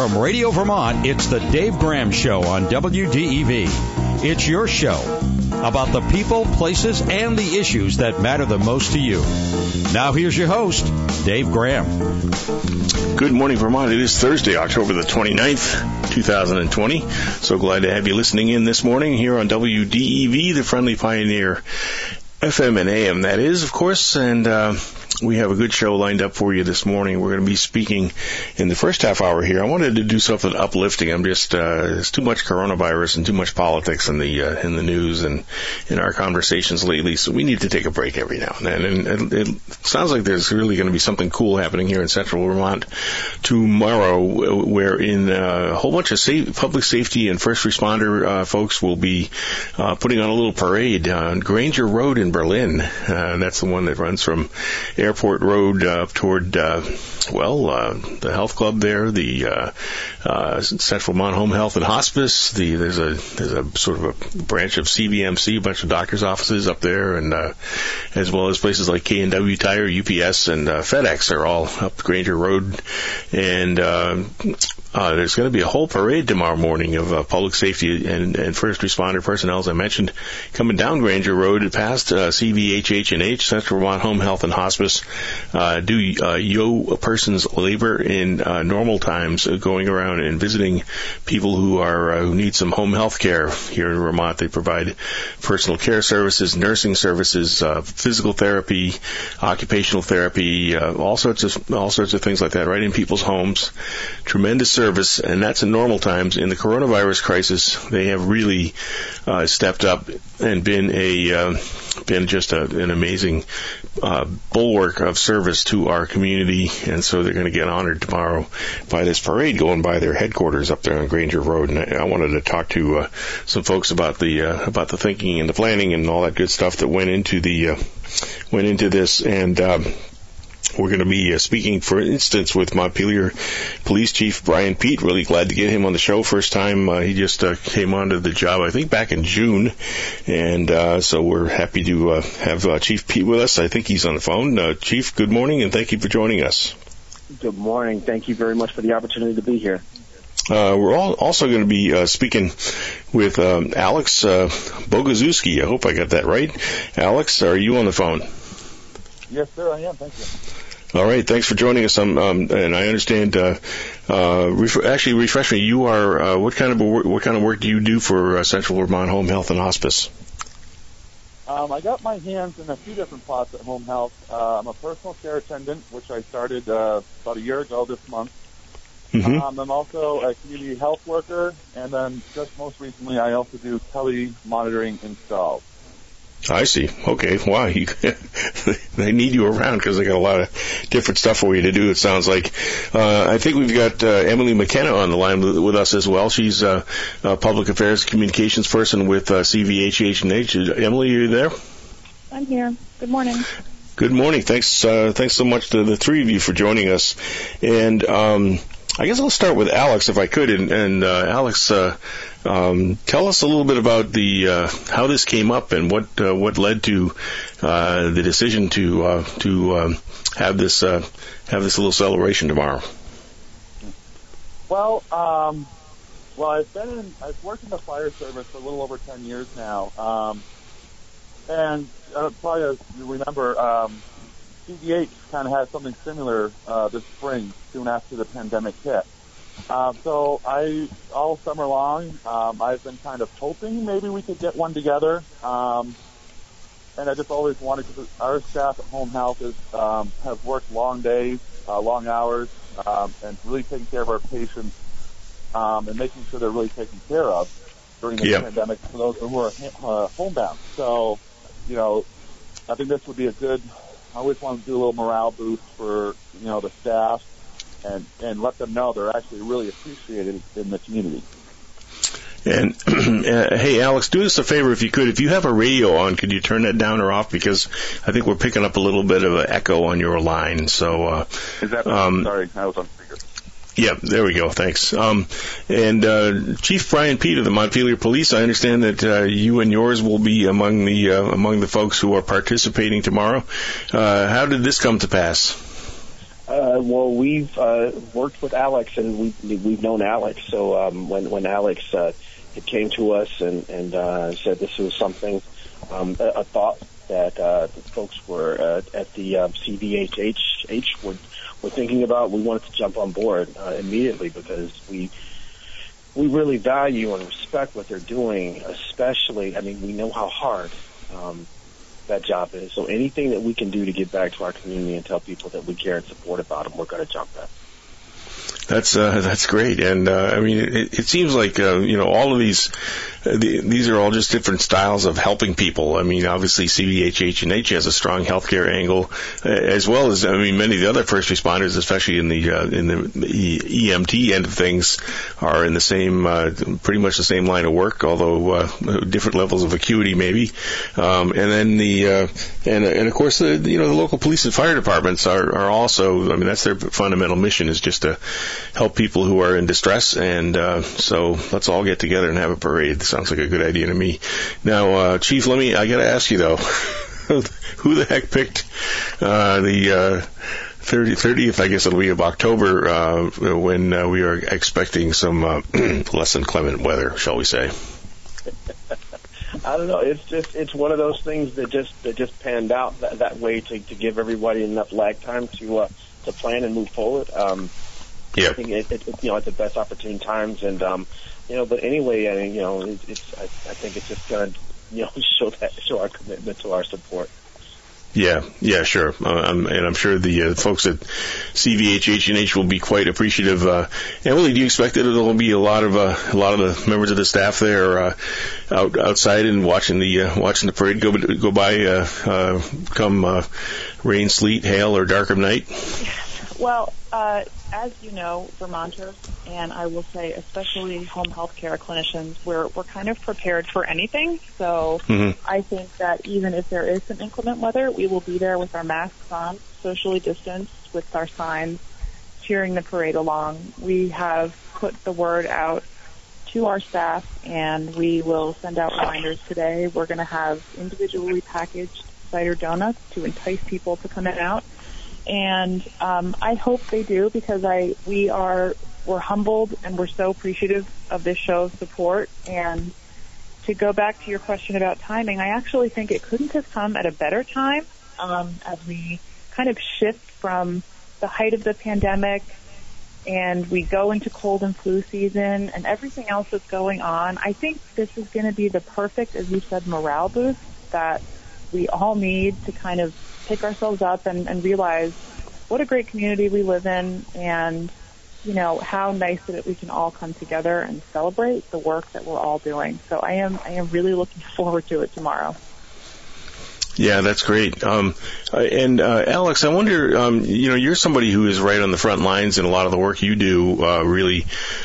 From Radio Vermont, it's the Dave Graham Show on WDEV. It's your show about the people, places, and the issues that matter the most to you. Now here's your host, Dave Graham. Good morning, Vermont. It is Thursday, October the 29th, 2020. So glad to have you listening in this morning here on WDEV, the Friendly Pioneer FM and AM, that is, of course. And, uh, we have a good show lined up for you this morning. We're going to be speaking in the first half hour here. I wanted to do something uplifting. I'm just uh, there's too much coronavirus and too much politics in the uh, in the news and in our conversations lately. So we need to take a break every now and then. And it, it sounds like there's really going to be something cool happening here in Central Vermont tomorrow, where in uh, a whole bunch of safe, public safety and first responder uh, folks will be uh, putting on a little parade on Granger Road in Berlin. Uh, that's the one that runs from Air Airport Road uh, toward, uh, well, uh, the health club there, the uh, uh, Central Vermont Home Health and Hospice. The there's a there's a sort of a branch of CVMC, a bunch of doctors' offices up there, and as well as places like K and W Tire, UPS, and FedEx are all up Granger Road, and uh, there's going to be a whole parade tomorrow morning of uh, public safety and, and first responder personnel, as I mentioned, coming down Granger Road past uh, CVHH and H, Central Vermont Home Health and Hospice. Uh, do uh, yo person's labor in uh, normal times, going around and visiting people who are who need some home health care here in Vermont. They provide personal care services, nursing services, uh, physical therapy, occupational therapy, all sorts of all sorts of things like that, right in people's homes. Tremendous service, and that's in normal times. In the coronavirus crisis, they have really uh, stepped up and been a uh, been just a, an amazing uh, bulwark of service to our community, and so they're going to get honored tomorrow by this parade going by their headquarters up there on Granger Road. And I, I wanted to talk to uh, some folks about the uh, about the thinking and the planning and all that good stuff that went into the uh, went into this, and. Um, we're going to be uh, speaking, for instance, with Montpelier Police Chief Brian Peete. Really glad to get him on the show. First time uh, he just uh, came onto the job, I think, back in June, and uh, so we're happy to uh, have uh, Chief Peete with us. I think he's on the phone. Uh, Chief, good morning, and thank you for joining us. Good morning. Thank you very much for the opportunity to be here. Uh, we're all also going to be uh, speaking with um, Alex uh, Boguszewski. I hope I got that right. Alex, are you on the phone? Yes, sir, I am. Thank you. All right, thanks for joining us. Um, um, and I understand. Uh, uh, ref- actually, refresh me. You are uh, what kind of what kind of work do you do for uh, Central Vermont Home Health and Hospice? Um, I got my hands in a few different pots at Home Health. Uh, I'm a personal care attendant, which I started uh, about a year ago this month. Mm-hmm. Um, I'm also a community health worker, and then just most recently, I also do tele monitoring installs. I see. Okay. Wow. You, they need you around because they got a lot of different stuff for you to do. It sounds like. Uh, I think we've got uh, Emily McKenna on the line with, with us as well. She's uh, a public affairs communications person with uh, CVHH and H. Emily, are you there? I'm here. Good morning. Good morning. Thanks. Uh, thanks so much to the three of you for joining us. And um, I guess I'll start with Alex if I could. And, and uh, Alex, uh, um, tell us a little bit about the uh, how this came up and what uh, what led to uh, the decision to uh, to um, have this uh, have this little celebration tomorrow. Well, um, well, I've been in, I've worked in the fire service for a little over 10 years now. Um, and uh, probably as you remember, um, CDH kind of had something similar this spring, soon after the pandemic hit. Um, so I, all summer long, um, I've been kind of hoping maybe we could get one together. Um, and I just always wanted to. Our staff at Home Health is um, have worked long days, uh, long hours, um, and really taking care of our patients um, and making sure they're really taken care of during the Yeah. pandemic for those who are uh, homebound. So, you know, I think this would be a good. I always want to do a little morale boost for you know the staff and and let them know they're actually really appreciated in the community. And uh, hey, Alex, do us a favor if you could. If you have a radio on, could you turn that down or off? Because I think we're picking up a little bit of an echo on your line. So. Uh, Is that Um, sorry? I was on speaker. Yeah, there we go. Thanks. Um, and uh, Chief Brian Peete of the Montpelier Police, I understand that uh, you and yours will be among the uh, among the folks who are participating tomorrow. Uh, how did this come to pass? Uh, well, we've uh, worked with Alex, and we've we've known Alex. So um, when when Alex uh, came to us and and uh, said this was something, um, a, a thought that uh, folks were uh, at the CVHH were were thinking about, we wanted to jump on board uh, immediately because we we really value and respect what they're doing. Especially, I mean, we know how hard. Um, that job is. So anything that we can do to give back to our community and tell people that we care and support about them, we're going to jump at. That's uh, that's great, and uh, I mean, it, it seems like uh, you know all of these uh, the, these are all just different styles of helping people. I mean, obviously CVHH and H has a strong healthcare angle, uh, as well as I mean many of the other first responders, especially in the uh, in the EMT end of things, are in the same uh, pretty much the same line of work, although uh, different levels of acuity maybe. Um, and then the uh, and and of course the you know the local police and fire departments are are also I mean that's their fundamental mission is just to help people who are in distress. And uh, so let's all get together and have a parade. Sounds like a good idea to me. Now, uh, Chief, let me. I got to ask you though, who the heck picked uh, the uh, 30, 30th, I guess it'll be of October, uh, when uh, we are expecting some uh, less than clement weather, shall we say? I don't know. It's just it's one of those things that just that just panned out that, that way to, to give everybody enough lag time to uh, to plan and move forward. Um, yeah. I think it, it, you know at the best opportune times, and um, you know. But anyway, I mean, you know, it, it's I, I think it's just to you know show that show our commitment to our support. Yeah, yeah, sure, uh, um, and I'm sure the uh, folks at CVH and H will be quite appreciative. Uh, Emily, do you expect that there'll be a lot of uh, a lot of the members of the staff there uh, out outside and watching the uh, watching the parade go go by, uh, uh, come uh, rain, sleet, hail, or dark of night? Well, uh, as you know, Vermonters, and I will say especially home health care clinicians, we're, we're kind of prepared for anything. So mm-hmm. I think that even if there is some inclement weather, we will be there with our masks on, socially distanced, with our signs, cheering the parade along. We have put the word out to our staff, and we will send out reminders today. We're going to have individually packaged cider donuts to entice people to come in out and um, I hope they do because I we are we're humbled and we're so appreciative of this show's support. And to go back to your question about timing, I actually think it couldn't have come at a better time um, as we kind of shift from the height of the pandemic and we go into cold and flu season and everything else that's going on. I think this is going to be the perfect, as you said, morale boost that we all need to kind of pick ourselves up and, and realize what a great community we live in and you know how nice that we can all come together and celebrate the work that we're all doing. So I am I am really looking forward to it tomorrow. Yeah, that's great. Um, uh, and uh, Alex, I wonder, um, you know, you're somebody who is right on the front lines in a lot of the work you do, uh, really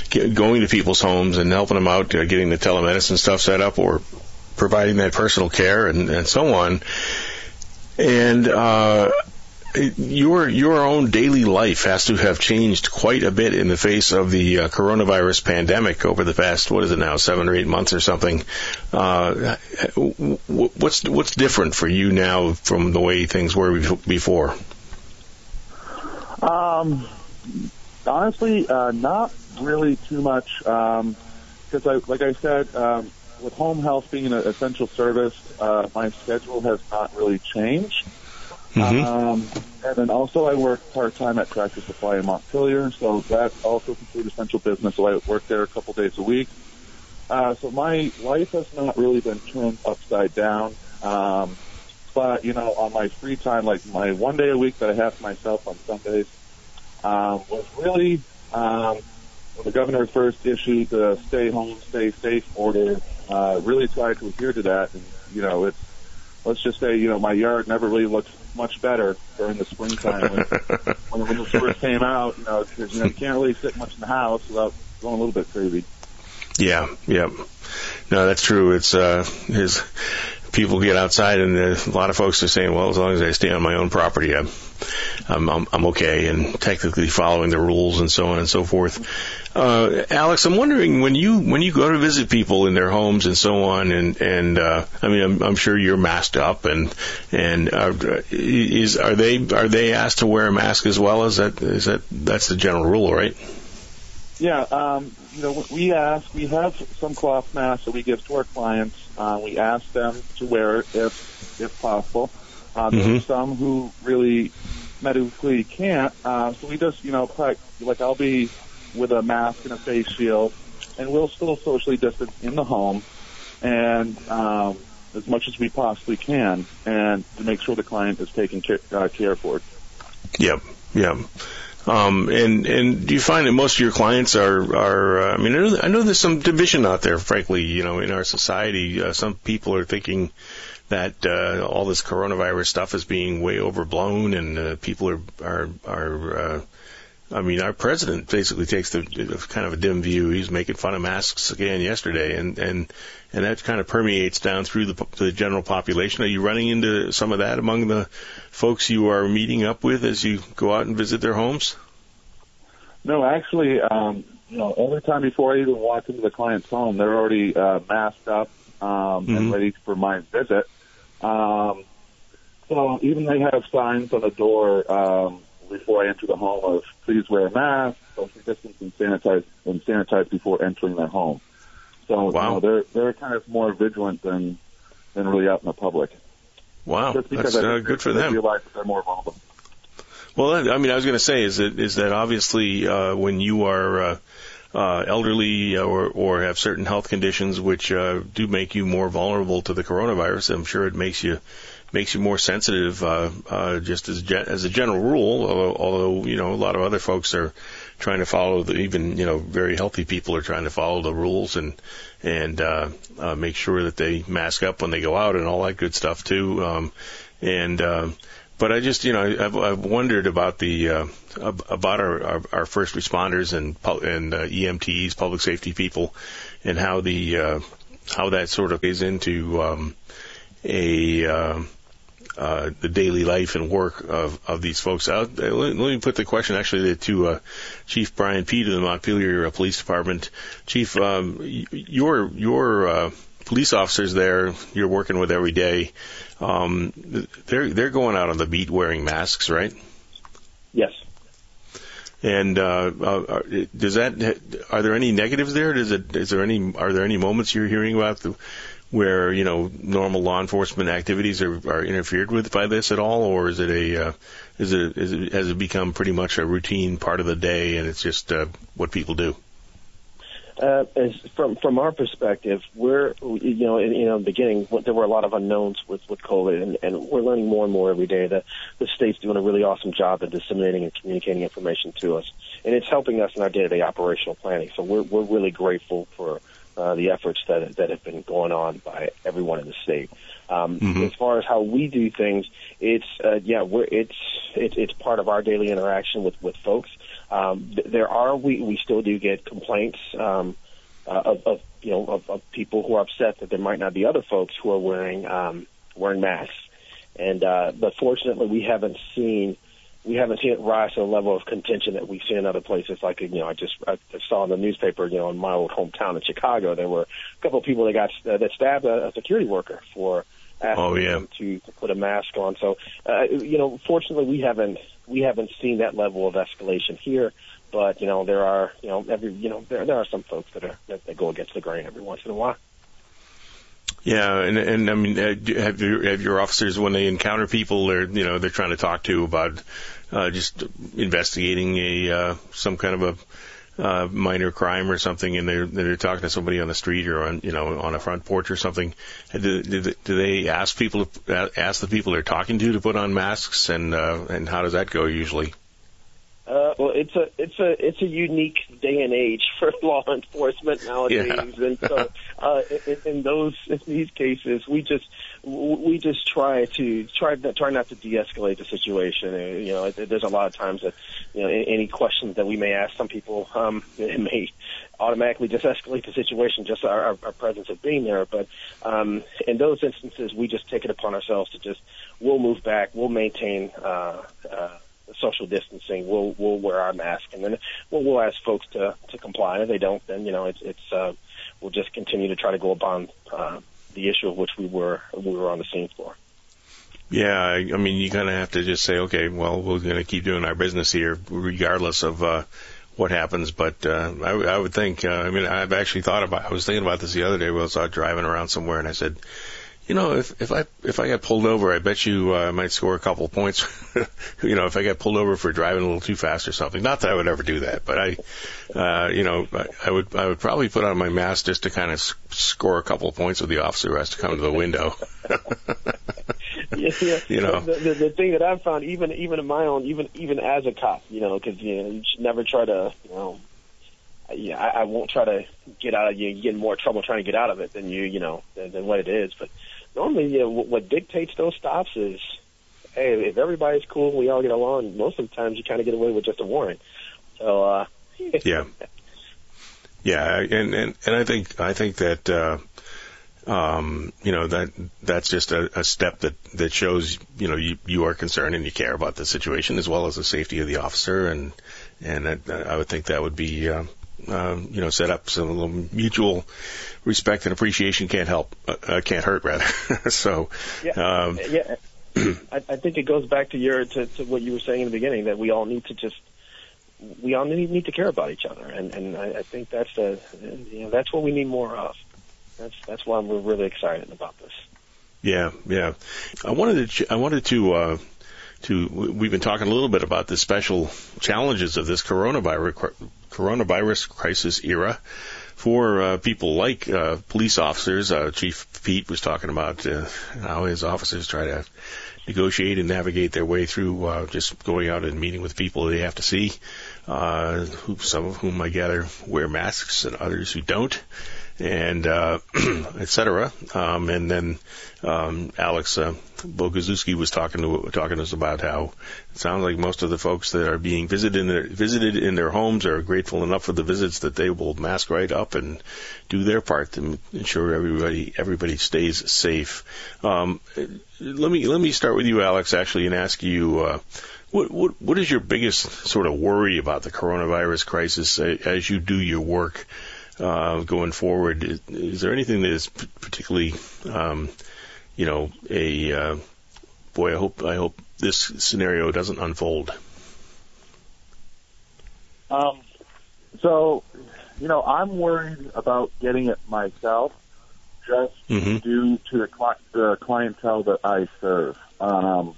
get, going to people's homes and helping them out, uh, getting the telemedicine stuff set up, or providing that personal care and, and so on. And uh, your your own daily life has to have changed quite a bit in the face of the uh, coronavirus pandemic over the past what is it now seven or eight months or something. Uh, what's what's different for you now from the way things were before? Um, honestly, uh, not really too much. Because um, like I said, um, with home health being an essential service, uh, my schedule has not really changed. Mm-hmm. Um, and then also I work part time at Tractor Supply in Montpelier, so that's also considered essential business. So I work there a couple days a week. Uh, so my life has not really been turned upside down. Um, but you know, on my free time, like my one day a week that I have for myself on Sundays, um, was really um, when the governor first issued the stay home, stay safe order. Uh, really tried to adhere to that, and you know, it's let's just say, you know, my yard never really looked much better during the springtime when, when, when it first came out. You know, because you know you can't really sit much in the house without going a little bit crazy. Yeah, yeah. No, that's true. It's uh, his people get outside, and a lot of folks are saying, "Well, as long as I stay on my own property, I'm I'm I'm, okay," and technically following the rules and so on and so forth. Uh, Alex, I'm wondering when you when you go to visit people in their homes and so on, and and uh, I mean, I'm, I'm sure you're masked up, and and uh, is are they are they asked to wear a mask as well? Is that is that that's the general rule, right? Yeah, um, you know, we ask, we have some cloth masks that we give to our clients. Uh, we ask them to wear it if, if possible. Uh, mm-hmm. There's some who really medically can't, uh, so we just, you know, like I'll be with a mask and a face shield, and we'll still socially distance in the home, and um, as much as we possibly can, and to make sure the client is taken care, uh, care for. Yep, yep. Um, and and do you find that most of your clients are are? Uh, I mean, I know, I know there's some division out there. Frankly, you know, in our society, uh, some people are thinking that uh, all this coronavirus stuff is being way overblown, and uh, people are are are. Uh, I mean, our president basically takes the kind of a dim view. He's making fun of masks again yesterday, and and and that kind of permeates down through the, the general population. Are you running into some of that among the folks you are meeting up with as you go out and visit their homes? No, actually, um, you know, every time before I even walk into the client's home, they're already uh, masked up um, mm-hmm. and ready for my visit. Um, so even they have signs on the door um, before I enter the home of please wear a mask, social distance, and sanitize and sanitize before entering their home. So wow. you know, they're they're kind of more vigilant than than really out in the public. Wow, Just because that's uh, good for them. Realize that they're more vulnerable. Well, I mean, I was going to say is that is that obviously uh, when you are uh, uh, elderly or or have certain health conditions which uh, do make you more vulnerable to the coronavirus, I'm sure it makes you makes you more sensitive, uh, uh, just as as a general rule. Although, although you know a lot of other folks are trying to follow the even you know very healthy people are trying to follow the rules and and uh, uh, make sure that they mask up when they go out and all that good stuff too. Um, and uh, but I just you know I've, I've wondered about the uh, about our, our, our first responders and and uh, EMTs, public safety people, and how the uh, how that sort of plays into um, a uh, uh, the daily life and work of, of these folks. Out. Let, let me put the question actually to uh, Chief Brian Peete of the Montpelier Police Department. Chief, um, your your uh, police officers there you're working with every day. Um, they're they're going out on the beat wearing masks, right? Yes. And uh, uh, does that are there any negatives there? Does it is there any are there any moments you're hearing about the where you know normal law enforcement activities are, are interfered with by this at all, or is it a uh, is it, is it has it become pretty much a routine part of the day and it's just uh, what people do? Uh, from from our perspective, we're you know in, you know the beginning there were a lot of unknowns with with COVID, and, and we're learning more and more every day. that the state's doing a really awesome job of disseminating and communicating information to us, and it's helping us in our day-to-day operational planning. So we're we're really grateful for uh, the efforts that that have been going on by everyone in the state. Um, mm-hmm. As far as how we do things, it's uh, yeah, we're it's it's it's part of our daily interaction with with folks. Um, there are we we still do get complaints um, uh, of, of you know of, of people who are upset that there might not be other folks who are wearing um, wearing masks, and uh, but fortunately we haven't seen we haven't seen it rise to the level of contention that we've seen in other places. Like you know, I just I saw in the newspaper, you know, in my old hometown in Chicago, there were a couple of people that got uh, that stabbed a, a security worker for asking oh, yeah. them to, to put a mask on. So, uh, you know, fortunately, we haven't we haven't seen that level of escalation here. But you know, there are you know every you know there there are some folks that are that, that go against the grain every once in a while. Yeah, and and I mean, uh, have your have your officers when they encounter people they're you know they're trying to talk to about uh, just investigating a uh, some kind of a uh, minor crime or something, and they're they're talking to somebody on the street or on you know on a front porch or something. Do, do, do they ask people to, ask the people they're talking to to put on masks, and uh, and how does that go usually? Uh, well, it's a it's a it's a unique day and age for law enforcement nowadays, Yeah. and so uh, in, in those in these cases, we just we just try to try try not to de-escalate the situation. Uh, You know, there's a lot of times that you know any questions that we may ask some people, um, it may automatically just escalate the situation, just our, our, our presence of being there. But um, in those instances, we just take it upon ourselves to just we'll move back, we'll maintain. Uh, uh, social distancing. We'll we'll wear our mask, and then we'll, we'll ask folks to to comply. If they don't, then you know it's it's uh, we'll just continue to try to go upon uh, the issue of which we were we were on the scene for. Yeah, I, I mean, you kind of have to just say, okay, well, we're going to keep doing our business here, regardless of uh, what happens. But uh, I, I would think, uh, I mean, I've actually thought about. I was thinking about this the other day. while I was out driving around somewhere, and I said, you know, if if I if I got pulled over, I bet you uh, I might score a couple points. you know, if I got pulled over for driving a little too fast or something. Not that I would ever do that, but I, uh, you know, I, I would I would probably put on my mask just to kind of s- score a couple of points with the officer who has to come to the window. yeah, yeah. You know. the, the, the thing that I've found, even even in my own, even even as a cop, you know, because you know you should never try to, you know, yeah, I, I won't try to get out of you. You get in more trouble trying to get out of it than you, you know, than, than what it is. But normally, you know, what, dictates those stops is, hey, if everybody's cool, we all get along. Most of the times, you kind of get away with just a warrant. So, uh, Yeah. Yeah, and and and I think I think that uh, um, you know that that's just a, a step that that shows you know you you are concerned and you care about the situation as well as the safety of the officer and and that, I would think that would be uh, um, you know set up some little mutual respect and appreciation can't help uh, uh, can't hurt rather so Yeah, um, yeah. I, I think it goes back to your to, to what you were saying in the beginning that we all need to just we all need, need to care about each other, and and I, I think that's the you know that's what we need more of. That's that's why we're really excited about this. Yeah, yeah. I wanted to. ch- I wanted to. Uh, to. We've been talking a little bit about the special challenges of this coronavirus coronavirus crisis era for uh, people like uh, police officers. Uh, Chief Peete was talking about uh, how his officers try to negotiate and navigate their way through uh, just going out and meeting with people they have to see. Uh, who, some of whom I gather wear masks and others who don't and uh, et cetera. Um, and then um, Alex uh, Boguszewski was talking to talking to us about how it sounds like most of the folks that are being visited in their visited in their homes are grateful enough for the visits that they will mask right up and do their part to ensure everybody everybody stays safe. Um, let me let me start with you, Alex, actually, and ask you. Uh, what, what what is your biggest sort of worry about the coronavirus crisis uh, as you do your work? Uh, going forward. Is, is there anything that is p- particularly, um, you know, a uh, boy? I hope I hope this scenario doesn't unfold. Um, so, you know, I'm worried about getting it myself, just Mm-hmm. due to the, cli- the clientele that I serve. Um,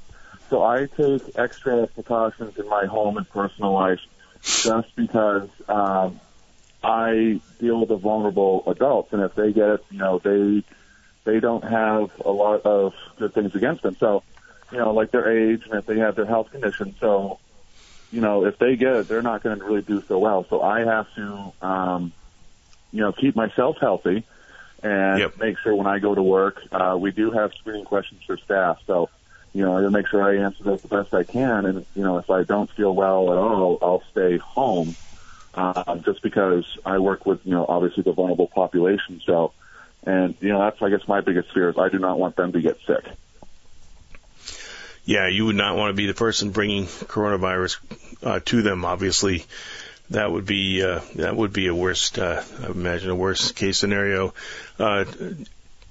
so I take extra precautions in my home and personal life, just because um, I deal with the vulnerable adults, and if they get it, you know, they they don't have a lot of good things against them. So, you know, like their age and if they have their health condition. So, you know, if they get it, they're not going to really do so well. So I have to, um, you know, keep myself healthy and Yep. make sure when I go to work, uh, we do have screening questions for staff. So, you know, I'll make sure I answer those the best I can. And, you know, if I don't feel well at all, I'll stay home, uh, just because I work with, you know, obviously the vulnerable population. So, and, you know, that's, I guess, my biggest fear is I do not want them to get sick. Yeah, you would not want to be the person bringing coronavirus uh, to them. Obviously, that would be uh, that would be a worst. Uh, I imagine a worst case scenario. Uh,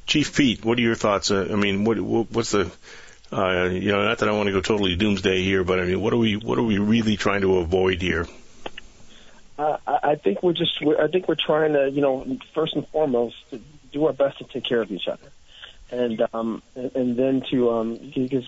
Chief Peete, what are your thoughts? Uh, I mean, what, what what's the uh, you know, not that I want to go totally doomsday here, but I mean, what are we what are we really trying to avoid here? I I think we're just, we're, I think we're trying to, you know, first and foremost, to do our best to take care of each other, and um, and, and then to, um, because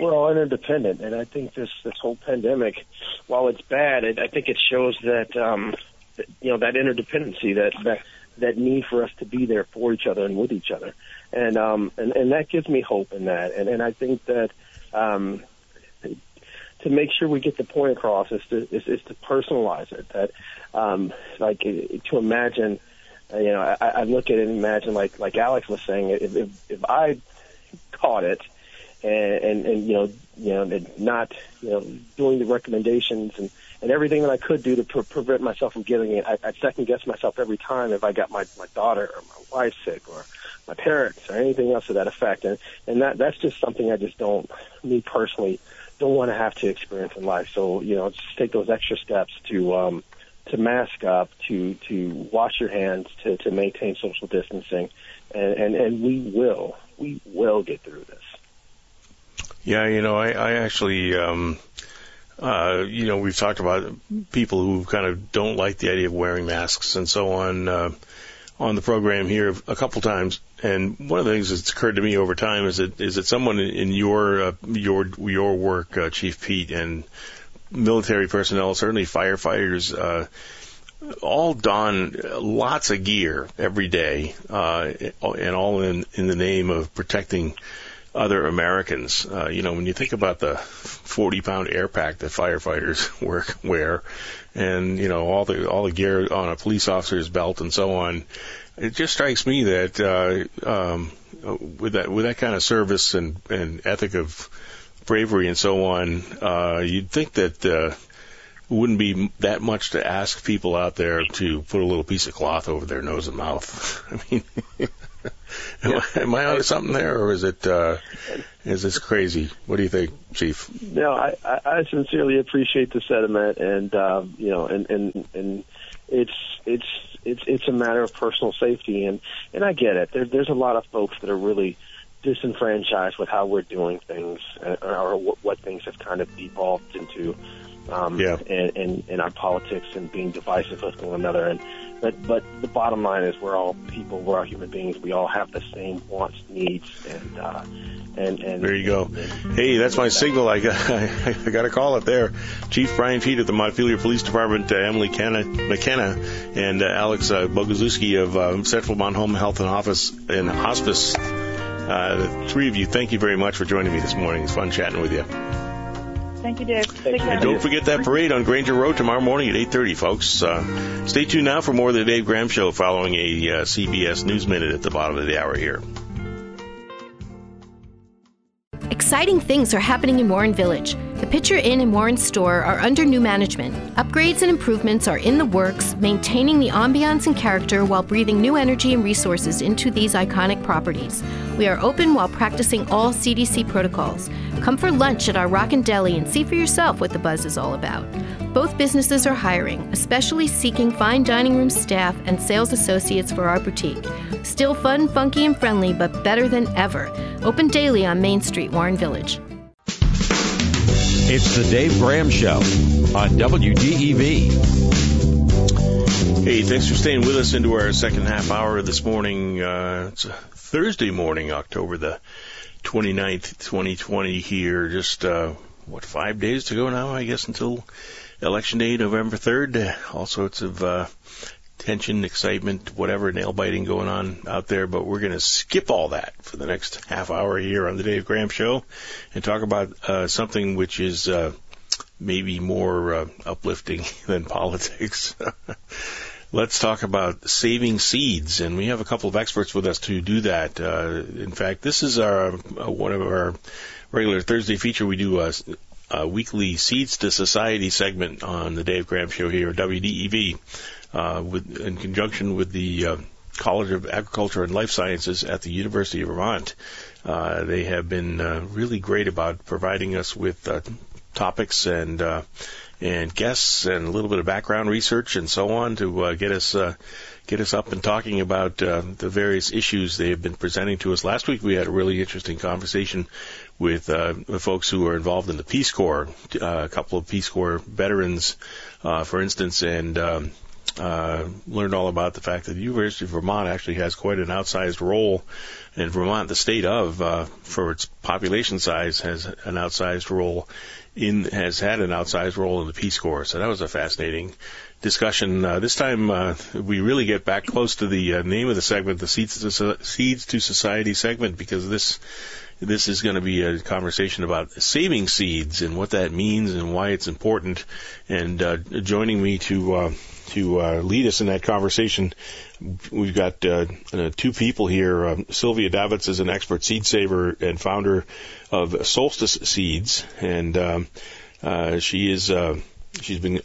we're all interdependent, and I think this this whole pandemic, while it's bad, it, I think it shows that, um, that, you know, that interdependency, that that that need for us to be there for each other and with each other, and um, and and that gives me hope in that, and and I think that, um, to make sure we get the point across is to is, is to personalize it. That um, like to imagine, uh, you know, I, I look at it and imagine like like Alex was saying, if if, if I caught it and, and and you know you know not you know doing the recommendations and and everything that I could do to pre- prevent myself from getting it, I, I second guess myself every time if I got my my daughter or my wife sick or my parents or anything else to that effect. And and that that's just something I just don't me personally don't want to have to experience in life. So you know, just take those extra steps to um, to mask up, to to wash your hands, to to maintain social distancing, and and, and we will we will get through this. Yeah, you know, I, I actually, um, uh, you know, we've talked about people who kind of don't like the idea of wearing masks and so on. Uh, on the program here a couple times, and one of the things that's occurred to me over time is that is that someone in your uh, your your work, uh, Chief Peete, and military personnel, certainly firefighters, uh, all don lots of gear every day, uh, and all in in the name of protecting other Americans. Uh, you know, when you think about the 40 pound air pack that firefighters work, wear, and you know all the all the gear on a police officer's belt and so on, it just strikes me that uh, um, with that with that kind of service and and ethic of bravery and so on, uh, you'd think that. Uh, wouldn't be that much to ask people out there to put a little piece of cloth over their nose and mouth. I mean, am. I, onto something there, or is it uh, is this crazy? What do you think, Chief? No, I, I sincerely appreciate the sentiment, and um, you know, and and and it's it's it's it's a matter of personal safety, and and I get it. There, there's a lot of folks that are really disenfranchised with how we're doing things, uh, or what, what things have kind of evolved into um, yeah. and, and, and our politics and being divisive with one another. And but but the bottom line is we're all people, we're all human beings. We all have the same wants, needs, and uh, and and there you go. And, hey, that's my signal. I got I, I got to call it there. Chief Brian Peete of the Montpelier Police Department, uh, Emily Kenna, McKenna, and uh, Alex uh, Boguszewski of uh, Central Vermont Home Health and Office and Hospice. Uh, the three of you, thank you very much for joining me this morning. It's fun chatting with you. Thank you, Dave. Take care. And don't forget that parade on Granger Road tomorrow morning at 8.30, folks. Uh, stay tuned now for more of the Dave Graham Show following a uh, CBS News Minute at the bottom of the hour here. Exciting things are happening in Warren Village. The Pitcher Inn and Warren store are under new management. Upgrades and improvements are in the works, maintaining the ambiance and character while breathing new energy and resources into these iconic properties. We are open while practicing all CDC protocols. Come for lunch at our Rockin' Deli and see for yourself what the buzz is all about. Both businesses are hiring, especially seeking fine dining room staff and sales associates for our boutique. Still fun, funky, and friendly, but better than ever. Open daily on Main Street, Warren Village. It's the Dave Graham Show on WDEV. Hey, thanks for staying with us into our second half hour this morning. Uh, it's a Thursday morning, October the 29th, 2020 here. Just, uh, what, five days to go now, I guess, until election day, November 3rd. All sorts of, uh, tension, excitement, whatever, nail biting going on out there, but we're going to skip all that for the next half hour here on the Dave Graham Show and talk about uh, something which is uh, maybe more uh, uplifting than politics. Let's talk about saving seeds, and we have a couple of experts with us to do that. Uh, in fact, this is our uh, one of our regular Thursday feature. We do a, a weekly Seeds to Society segment on the Dave Graham Show here, at WDEV uh, with, in conjunction with the uh, College of Agriculture and Life Sciences at the University of Vermont. Uh, they have been uh, really great about providing us with uh, topics and uh, and guests and a little bit of background research and so on to uh, get us uh, get us up and talking about uh, the various issues they have been presenting to us. Last week we had a really interesting conversation with uh, the folks who are involved in the Peace Corps, uh, a couple of Peace Corps veterans, uh, for instance, and um, uh, learned all about the fact that the University of Vermont actually has quite an outsized role in Vermont. The state of, uh, for its population size, has an outsized role in has had an outsized role in the Peace Corps. So that was a fascinating discussion. Uh, this time uh, we really get back close to the uh, name of the segment, the Seeds to, Seeds to Society segment, because this this is going to be a conversation about saving seeds and what that means and why it's important. And uh, joining me to uh, to uh, lead us in that conversation, we've got uh, uh, two people here. Um, Sylvia Davatz is an expert seed saver and founder of Solstice Seeds, and um, uh, she is she's been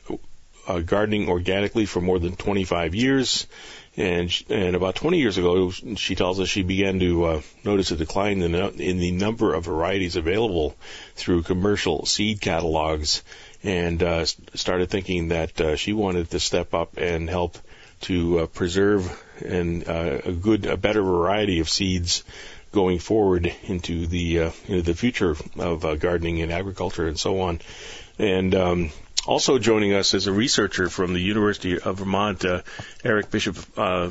gardening organically for more than 25 years and and about 20 years ago, she tells us she began to uh, notice a decline in the, in the number of varieties available through commercial seed catalogs, and uh, started thinking that uh, she wanted to step up and help to uh, preserve and uh, a good, a better variety of seeds going forward into the uh, into the future of gardening and agriculture and so on. And um, also joining us is a researcher from the University of Vermont, uh, Eric Bishop uh,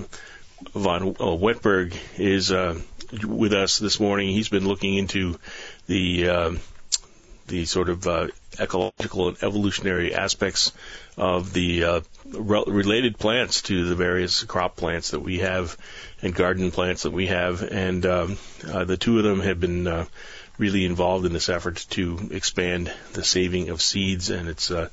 von uh, Wettberg, is uh, with us this morning. He's been looking into the uh, the sort of uh, ecological and evolutionary aspects of the uh, re- related plants to the various crop plants that we have and garden plants that we have, and um, the two of them have been really involved in this effort to expand the saving of seeds, and it's uh,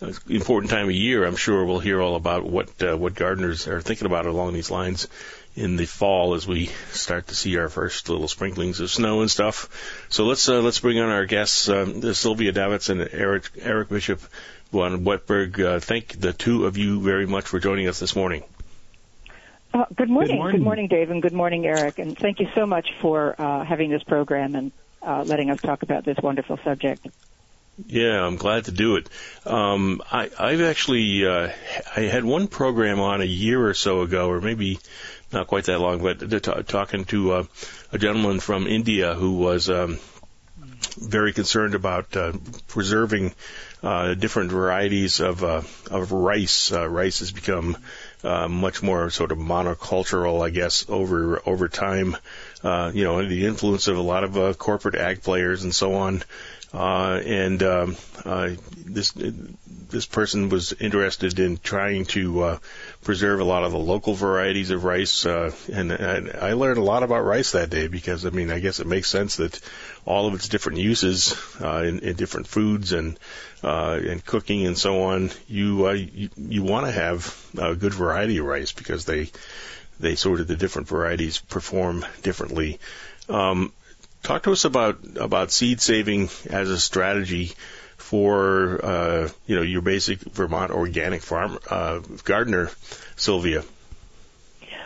an important time of year. I'm sure we'll hear all about what uh, what gardeners are thinking about along these lines in the fall as we start to see our first little sprinklings of snow and stuff. So let's uh, let's bring on our guests, um, Sylvia Davatz and Eric Eric Bishop von Wettberg. Uh, thank the two of you very much for joining us this morning. Uh, good, morning. good morning. Good morning, Dave, and good morning, Eric. And thank you so much for uh, having this program and uh, letting us talk about this wonderful subject. Yeah, I'm glad to do it. Um, I, I've actually uh, I had one program on a year or so ago, or maybe not quite that long, but t- talking to uh, a gentleman from India who was um, very concerned about uh, preserving uh, different varieties of uh, of rice. Uh, rice has become uh, much more sort of monocultural, I guess, over over time. Uh, you know, the influence of a lot of uh, corporate ag players and so on. Uh, and um, uh, this this person was interested in trying to uh, preserve a lot of the local varieties of rice, uh, and, and I learned a lot about rice that day because I mean I guess it makes sense that all of its different uses uh, in, in different foods and uh, and cooking and so on, you uh, you, you want to have a good variety of rice because they they sort of the different varieties perform differently. Um, talk to us about about seed saving as a strategy for uh, you know your basic Vermont organic farm uh, gardener, Sylvia.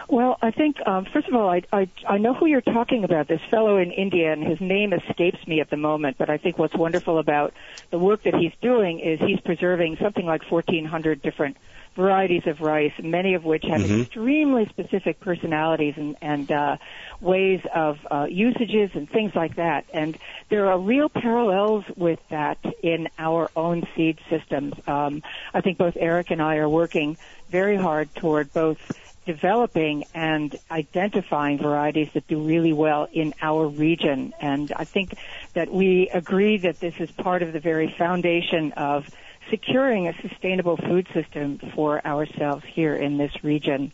Well, I think um, first of all, I, I I know who you're talking about. This fellow in India, and his name escapes me at the moment. But I think what's wonderful about the work that he's doing is he's preserving something like 1,400 different varieties of rice, many of which have mm-hmm. extremely specific personalities and, and uh, ways of uh, usages and things like that. And there are real parallels with that in our own seed systems. Um, I think both Eric and I are working very hard toward both developing and identifying varieties that do really well in our region. And I think that we agree that this is part of the very foundation of securing a sustainable food system for ourselves here in this region.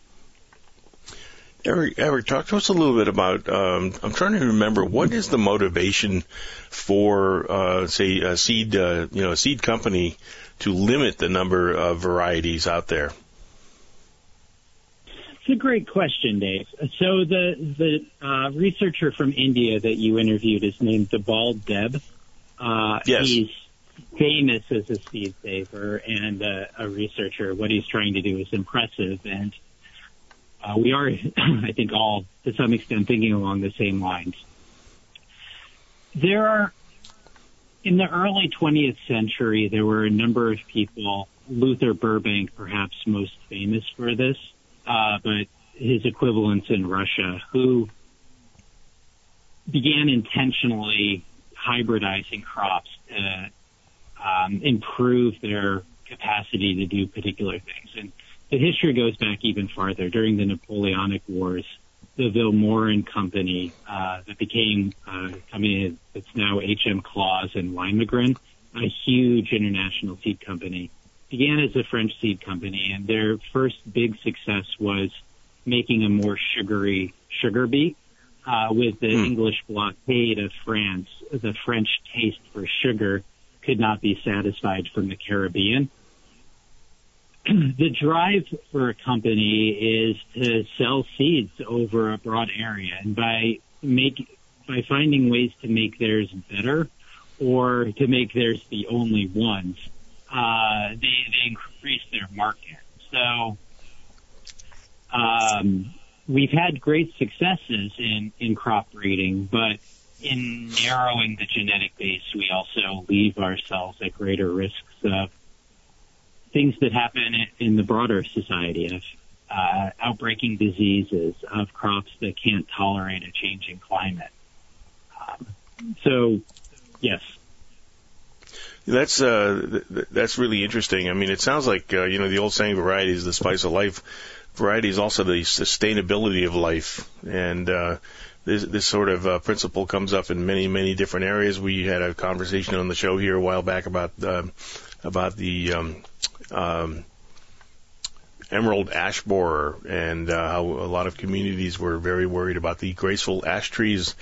Eric, Eric, talk to us a little bit about. Um, I'm trying to remember what is the motivation for, uh, say, a seed, uh, you know, a seed company to limit the number of varieties out there. It's a great question, Dave. So the the uh, researcher from India that you interviewed is named Debal Deb. Uh, yes. He's famous as a seed saver and uh, a researcher. What he's trying to do is impressive, and uh, we are, I think, all to some extent thinking along the same lines. There are, in the early 20th century, there were a number of people, Luther Burbank perhaps most famous for this, uh, but his equivalents in Russia, who began intentionally hybridizing crops to um, improve their capacity to do particular things. And the history goes back even farther. During the Napoleonic Wars, the Vilmorin Company uh, that became uh, company that's now HM Clause and Limagrain, a huge international seed company, began as a French seed company, and their first big success was making a more sugary sugar beet uh, with the mm. English blockade of France, the French taste for sugar could not be satisfied from the Caribbean. the drive for a company is to sell seeds over a broad area, and by make by finding ways to make theirs better or to make theirs the only ones, uh, they, they increase their market. So um, we've had great successes in, in crop breeding, but in narrowing the genetic base, we also leave ourselves at greater risks of things that happen in the broader society of uh, outbreaking diseases, of crops that can't tolerate a changing climate. Um, so, yes. That's uh, th- that's really interesting. I mean, it sounds like uh, you know the old saying, "Variety is the spice of life." Variety is also the sustainability of life, and uh, this, this sort of uh, principle comes up in many, many different areas. We had a conversation on the show here a while back about uh, about the um, um, emerald ash borer and uh, how a lot of communities were very worried about the graceful ash trees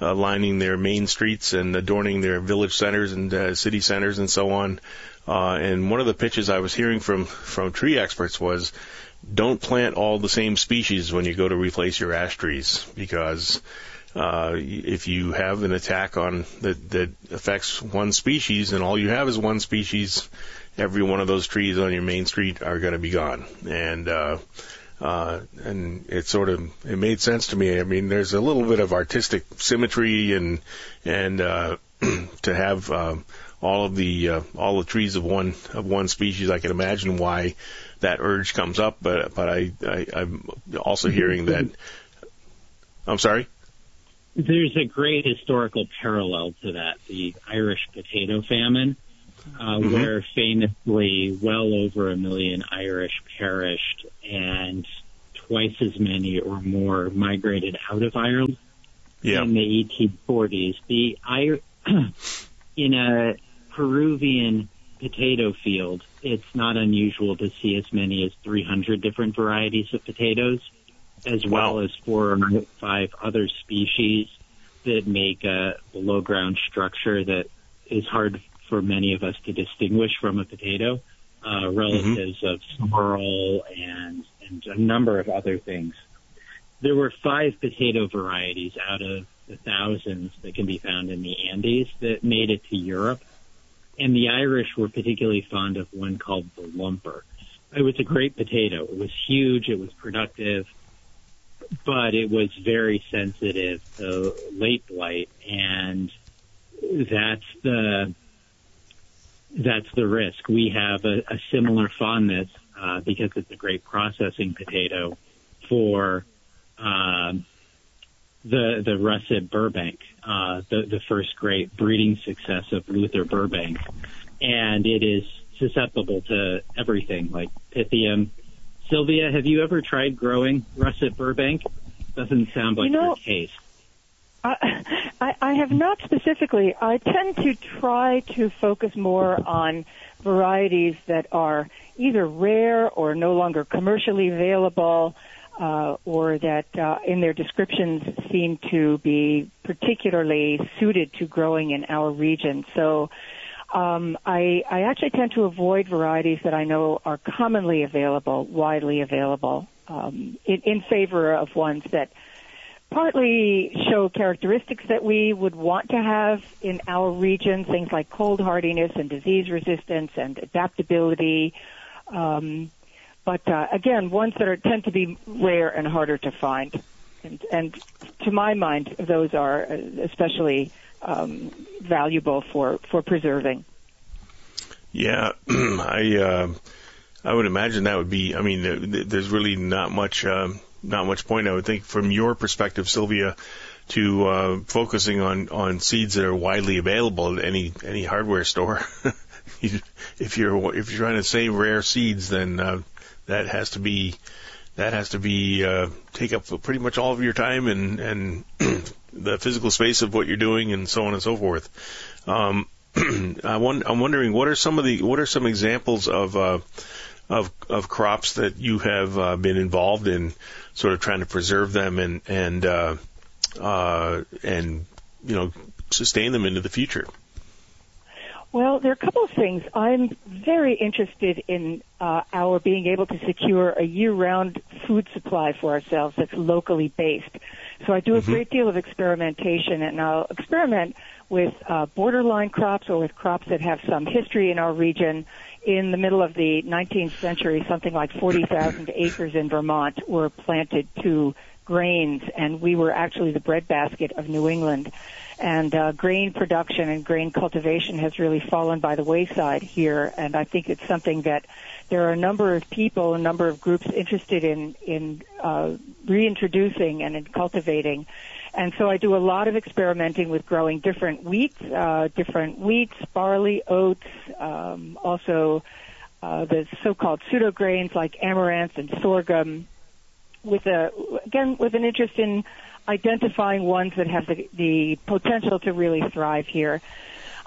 uh, lining their main streets and adorning their village centers and uh, city centers and so on. Uh, and one of the pitches I was hearing from from tree experts was don't plant all the same species when you go to replace your ash trees because uh, if you have an attack on that that affects one species and all you have is one species, every one of those trees on your main street are going to be gone. And uh, uh, and it sort of it made sense to me. I mean, there's a little bit of artistic symmetry and and uh, to have uh, all of the uh, all the trees of one of one species. I can imagine why that urge comes up, but but I, I I'm also hearing that. I'm sorry. There's a great historical parallel to that, the Irish potato famine, uh, mm-hmm. where famously well over a million Irish perished and twice as many or more migrated out of Ireland yeah. in the 1840s. The in a Peruvian potato field, it's not unusual to see as many as 300 different varieties of potatoes, as well as four or five other species that make a below ground structure that is hard for many of us to distinguish from a potato, uh, relatives mm-hmm. of sorrel and, and a number of other things. There were five potato varieties out of the thousands that can be found in the Andes that made it to Europe and the Irish were particularly fond of one called the lumper. It was a great potato. It was huge. It was productive, but it was very sensitive to late blight, and that's the that's the risk. We have a, a similar fondness uh, because it's a great processing potato for um, the the russet Burbank, uh, the the first great breeding success of Luther Burbank, and it is susceptible to everything like Pythium. Sylvia, have you ever tried growing russet Burbank? Doesn't sound like you know, your taste. I, I, I have not specifically. I tend to try to focus more on varieties that are either rare or no longer commercially available uh, or that uh, in their descriptions seem to be particularly suited to growing in our region. So um, I, I actually tend to avoid varieties that I know are commonly available, widely available, um, in, in favor of ones that partly show characteristics that we would want to have in our region, things like cold hardiness and disease resistance and adaptability. Um, but uh, again, ones that are tend to be rare and harder to find. And, and to my mind, those are uh, especially um, valuable for, for preserving. Yeah, I uh, I would imagine that would be. I mean, there's really not much uh, not much point. I would think from your perspective, Sylvia, to uh, focusing on on seeds that are widely available at any any hardware store. if you're if you're trying to save rare seeds, then uh, that has to be that has to be uh, take up pretty much all of your time and and the physical space of what you're doing and so on and so forth. Um, I won- I'm wondering what are some of the what are some examples of uh, of of crops that you have uh, been involved in, sort of trying to preserve them and and uh, uh, and you know sustain them into the future? Well, there are a couple of things. I'm very interested in uh, our being able to secure a year-round food supply for ourselves that's locally based. So I do a mm-hmm. great deal of experimentation, and I'll experiment with uh, borderline crops or with crops that have some history in our region. In the middle of the 19th century, something like 40,000 acres in Vermont were planted to grains, and we were actually the breadbasket of New England. And uh, grain production and grain cultivation has really fallen by the wayside here, and I think it's something that there are a number of people, a number of groups interested in in uh, reintroducing and in cultivating. And so I do a lot of experimenting with growing different wheats, uh, different wheats, barley, oats, um, also uh, the so-called pseudo grains like amaranth and sorghum, with a again with an interest in identifying ones that have the, the potential to really thrive here.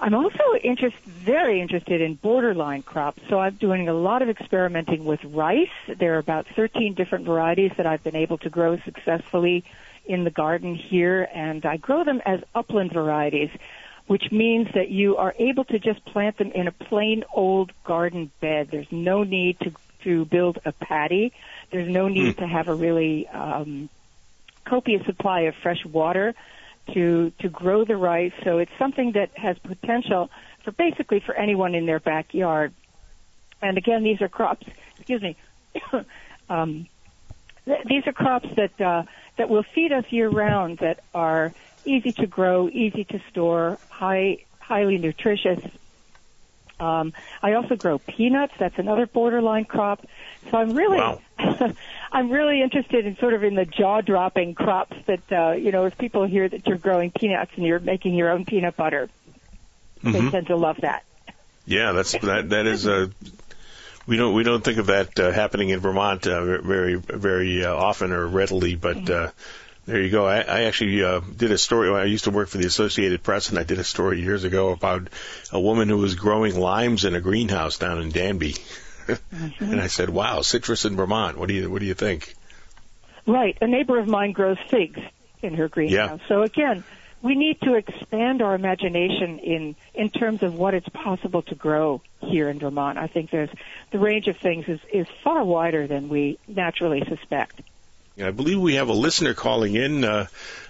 I'm also interest, very interested in borderline crops, so I'm doing a lot of experimenting with rice. There are about 13 different varieties that I've been able to grow successfully in the garden here, and I grow them as upland varieties, which means that you are able to just plant them in a plain old garden bed. There's no need to to build a paddy. There's no need mm. to have a really um, copious supply of fresh water to to grow the rice. So it's something that has potential for basically for anyone in their backyard. And again, these are crops. Excuse me. um, th- these are crops that uh, that will feed us year round. That are easy to grow, easy to store, high highly nutritious, um, I also grow peanuts. That's another borderline crop. So I'm really, wow. I'm really interested in sort of in the jaw-dropping crops that uh, you know, if people hear that you're growing peanuts and you're making your own peanut butter, mm-hmm. they tend to love that. Yeah, that's that. That is a. We don't we don't think of that uh, happening in Vermont uh, very very uh, often or readily, but mm-hmm. uh, there you go. I, I actually uh, did a story. I used to work for the Associated Press, and I did a story years ago about a woman who was growing limes in a greenhouse down in Danby. mm-hmm. And I said, "Wow, citrus in Vermont. What do you What do you think?" Right. A neighbor of mine grows figs in her greenhouse. Yeah. So again, we need to expand our imagination in in terms of what it's possible to grow here in Vermont. I think there's the range of things is is far wider than we naturally suspect. I believe we have a listener calling in, uh,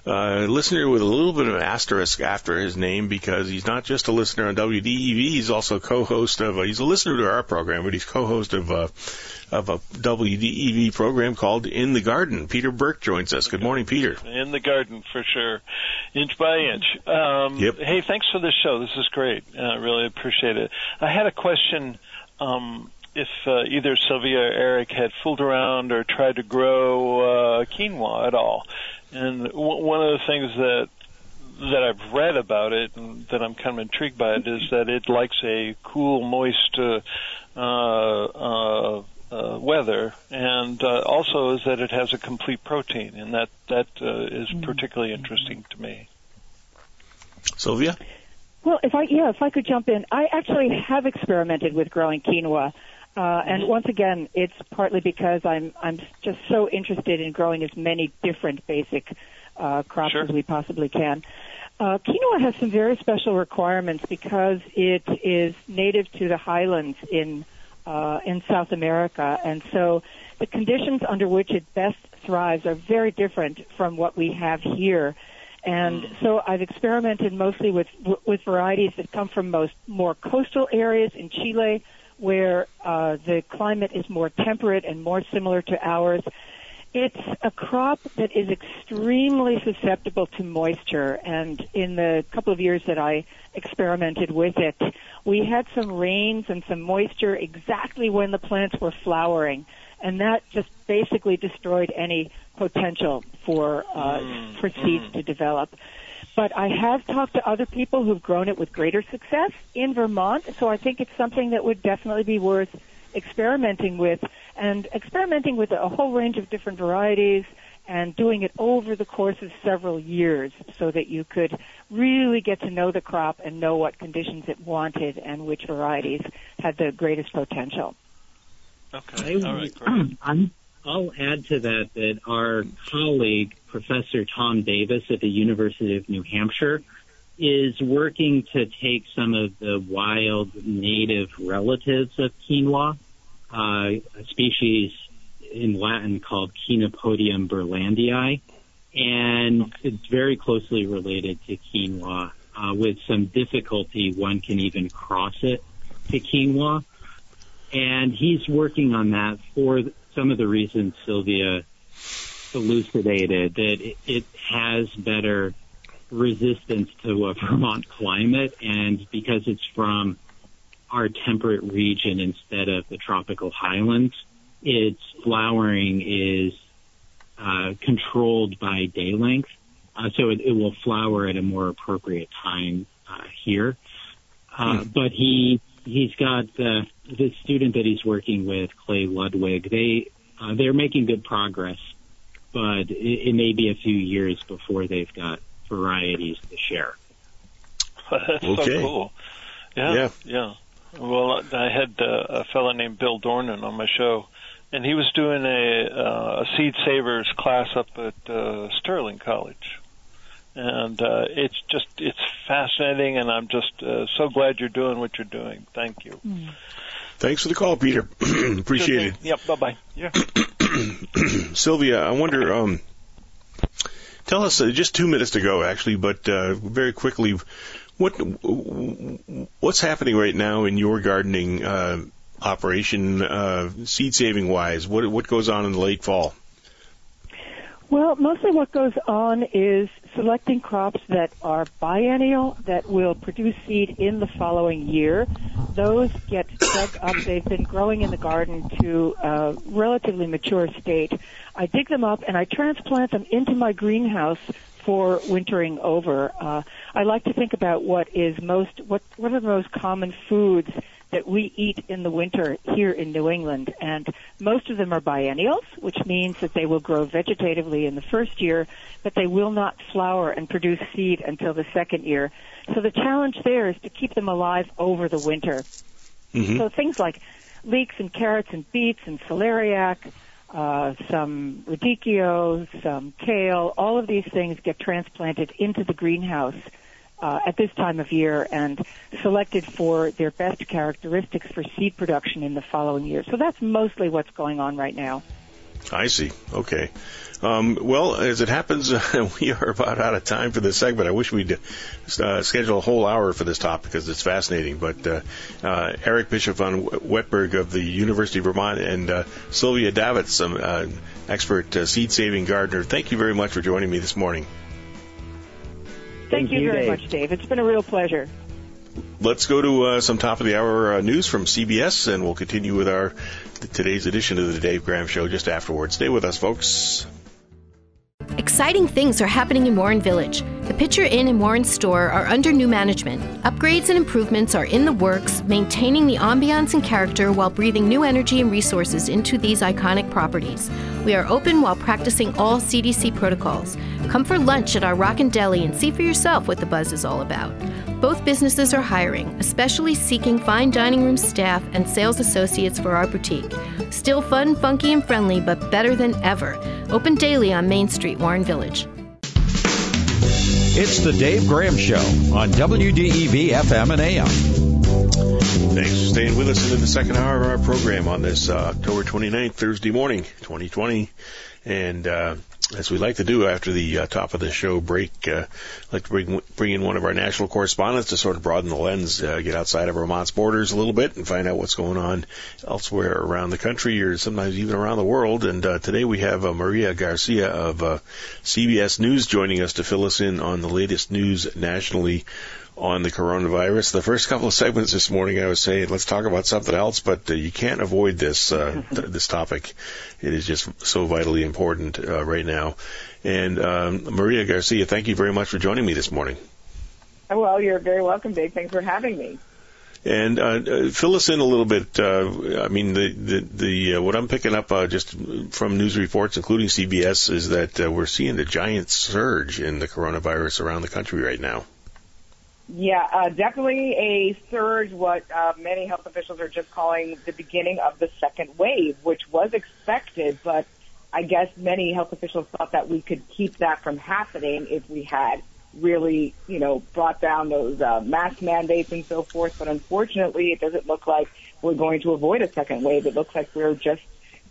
uh, a listener with a little bit of an asterisk after his name because he's not just a listener on WDEV, he's also co-host of, uh, he's a listener to our program, but he's co-host of, uh, of a WDEV program called In the Garden. Peter Burke joins us. Good morning, Peter. In the Garden, for sure. Inch by inch. Um, yep. Hey, thanks for this show. This is great. I really appreciate it. I had a question, um, if uh, either Sylvia or Eric had fooled around or tried to grow uh, quinoa at all. And w- one of the things that that I've read about it and that I'm kind of intrigued by it is that it likes a cool, moist uh, uh, uh, weather, and uh, also is that it has a complete protein, and that that uh, is particularly interesting to me. Sylvia. Well, if I yeah, if I could jump in, I actually have experimented with growing quinoa. Uh, and once again, it's partly because I'm I'm just so interested in growing as many different basic uh, crops sure. as we possibly can. Uh, quinoa has some very special requirements because it is native to the highlands in uh, in South America, and so the conditions under which it best thrives are very different from what we have here. And hmm. so I've experimented mostly with with varieties that come from most more coastal areas in Chile, where uh, the climate is more temperate and more similar to ours. It's a crop that is extremely susceptible to moisture, and in the couple of years that I experimented with it, we had some rains and some moisture exactly when the plants were flowering, and that just basically destroyed any potential for uh, mm, for seeds mm. to develop. But I have talked to other people who've grown it with greater success in Vermont, so I think it's something that would definitely be worth experimenting with and experimenting with a whole range of different varieties and doing it over the course of several years so that you could really get to know the crop and know what conditions it wanted and which varieties had the greatest potential. Okay. All right, great. I'm I'll add to that that our colleague, Professor Tom Davis at the University of New Hampshire, is working to take some of the wild native relatives of quinoa, uh, a species in Latin called Chenopodium berlandieri, and it's very closely related to quinoa. Uh, with some difficulty, one can even cross it to quinoa. And he's working on that for some of the reasons Sylvia elucidated, that it, it has better resistance to a Vermont climate, and because it's from our temperate region instead of the tropical highlands, its flowering is uh, controlled by day length, uh, so it, it, will flower at a more appropriate time uh, here. Uh, hmm. But he he's got the the student that he's working with, Clay Ludwig. They uh, they're making good progress, but it, it may be a few years before they've got varieties to share. That's okay. so cool. Yeah, yeah, yeah. Well, I had uh, a fellow named Bill Dornan on my show, and he was doing a, uh, a seed savers class up at uh, Sterling College, and uh, it's just it's fascinating, and I'm just uh, so glad you're doing what you're doing. Thank you. Mm. Thanks for the call, Peter. Appreciate it. Yep. Bye bye. Yeah. Sylvia, I wonder. Um, tell us uh, just two minutes to go, actually, but uh, very quickly, what what's happening right now in your gardening uh, operation, uh, seed saving wise? What what goes on in the late fall? Well, mostly what goes on is selecting crops that are biennial that will produce seed in the following year. Those get dug up. They've been growing in the garden to a relatively mature state. I dig them up and I transplant them into my greenhouse for wintering over. Uh, I like to think about what is most what what are the most common foods that we eat in the winter here in New England. And most of them are biennials, which means that they will grow vegetatively in the first year, but they will not flower and produce seed until the second year. So the challenge there is to keep them alive over the winter. Mm-hmm. So things like leeks and carrots and beets and celeriac, uh, some radicchio, some kale, all of these things get transplanted into the greenhouse uh, at this time of year and selected for their best characteristics for seed production in the following year. So that's mostly what's going on right now. I see. Okay. Um, well, as it happens, uh, we are about out of time for this segment. I wish we'd uh, schedule a whole hour for this topic because it's fascinating. But uh, uh Eric Bishop von Wettberg of the University of Vermont and uh, Sylvia Davatz, some uh, expert seed saving gardener, thank you very much for joining me this morning. Thank, Thank you, you very Dave. much, Dave. It's been a real pleasure. Let's go to uh, some top of the hour uh, news from CBS, and we'll continue with our today's edition of the Dave Graham Show just afterwards. Stay with us, folks. Exciting things are happening in Warren Village. The Pitcher Inn and Warren store are under new management. Upgrades and improvements are in the works, maintaining the ambiance and character while breathing new energy and resources into these iconic properties. We are open while practicing all CDC protocols. Come for lunch at our Rockin' Deli and see for yourself what the buzz is all about. Both businesses are hiring, especially seeking fine dining room staff and sales associates for our boutique. Still fun, funky, and friendly, but better than ever. Open daily on Main Street, Warren Village. It's the Dave Graham Show on WDEV FM and AM. Thanks for staying with us into the second hour of our program on this uh, October 29th, Thursday morning, 2020. And uh, as we like to do after the uh, top of the show break, uh, like to bring bring in one of our national correspondents to sort of broaden the lens, uh, get outside of Vermont's borders a little bit, and find out what's going on elsewhere around the country or sometimes even around the world. And uh, today we have uh, Maria Garcia of uh, CBS News joining us to fill us in on the latest news nationally on the coronavirus. The first couple of segments this morning, I was saying, let's talk about something else, but uh, you can't avoid this uh, th- this topic. It is just so vitally important uh, right now. And um, Maria Garcia, thank you very much for joining me this morning. Well, you're very welcome, Dave. Thanks for having me. And uh, uh, fill us in a little bit. Uh, I mean, the the, the uh, what I'm picking up uh, just from news reports, including CBS, is that uh, we're seeing a giant surge in the coronavirus around the country right now. Yeah, uh, definitely a surge, what uh, many health officials are just calling the beginning of the second wave, which was expected, but I guess many health officials thought that we could keep that from happening if we had really, you know, brought down those uh, mask mandates and so forth. But unfortunately, it doesn't look like we're going to avoid a second wave. It looks like we're just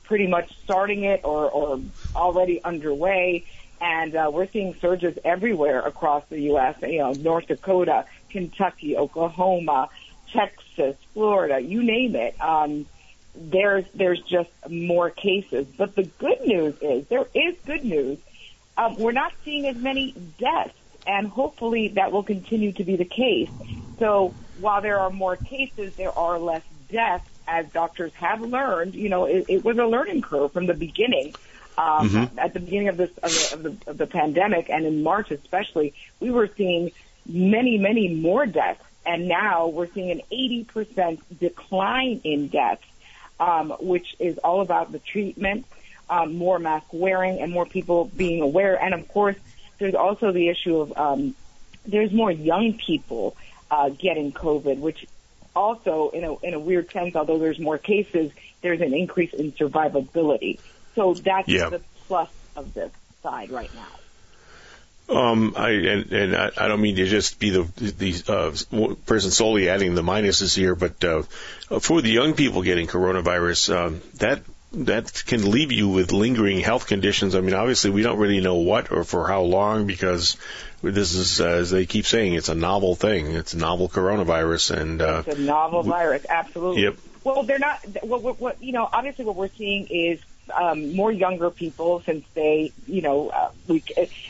pretty much starting it or, or already underway. And uh, we're seeing surges everywhere across the U.S. You know, North Dakota, Kentucky, Oklahoma, Texas, Florida, you name it. Um, there's there's just more cases. But the good news is there is good news. Um, we're not seeing as many deaths, and hopefully that will continue to be the case. So while there are more cases, there are less deaths, as doctors have learned. You know, it, it was a learning curve from the beginning. Um, mm-hmm. At the beginning of this of the, of the of the pandemic, and in March especially, we were seeing many many more deaths, and now we're seeing an 80% decline in deaths um, which is all about the treatment, um, more mask wearing, and more people being aware. And of course, there's also the issue of um, there's more young people uh, getting COVID, which also, in a in a weird sense, although there's more cases, there's an increase in survivability. So that's yeah. the plus of this side right now. Um, I and, and I, I don't mean to just be the the uh, person solely adding the minuses here, but uh, for the young people getting coronavirus, um, that that can leave you with lingering health conditions. I mean, obviously, we don't really know what or for how long because this is, uh, as they keep saying, it's a novel thing. It's a novel coronavirus, and uh, it's a novel virus. Absolutely. Yep. Well, they're not. What, what, what you know, obviously, what we're seeing is um, more younger people since they, you know, uh, we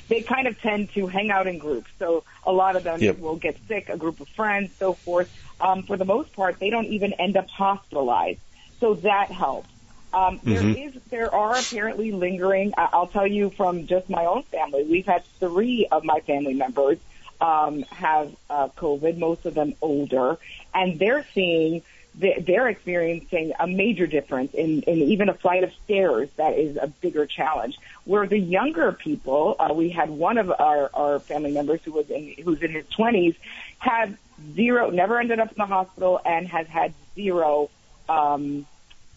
they kind of tend to hang out in groups. So a lot of them yep. will get sick, a group of friends, so forth. Um, for the most part, they don't even end up hospitalized. So that helps. Um, mm-hmm. there is, there are apparently lingering. I'll tell you from just my own family. We've had three of my family members um, have uh, COVID. Most of them older, and they're seeing they're experiencing a major difference in, in even a flight of stairs that is a bigger challenge. Where the younger people, uh, we had one of our, our family members who was in who's in his twenties, had zero, never ended up in the hospital, and has had zero um,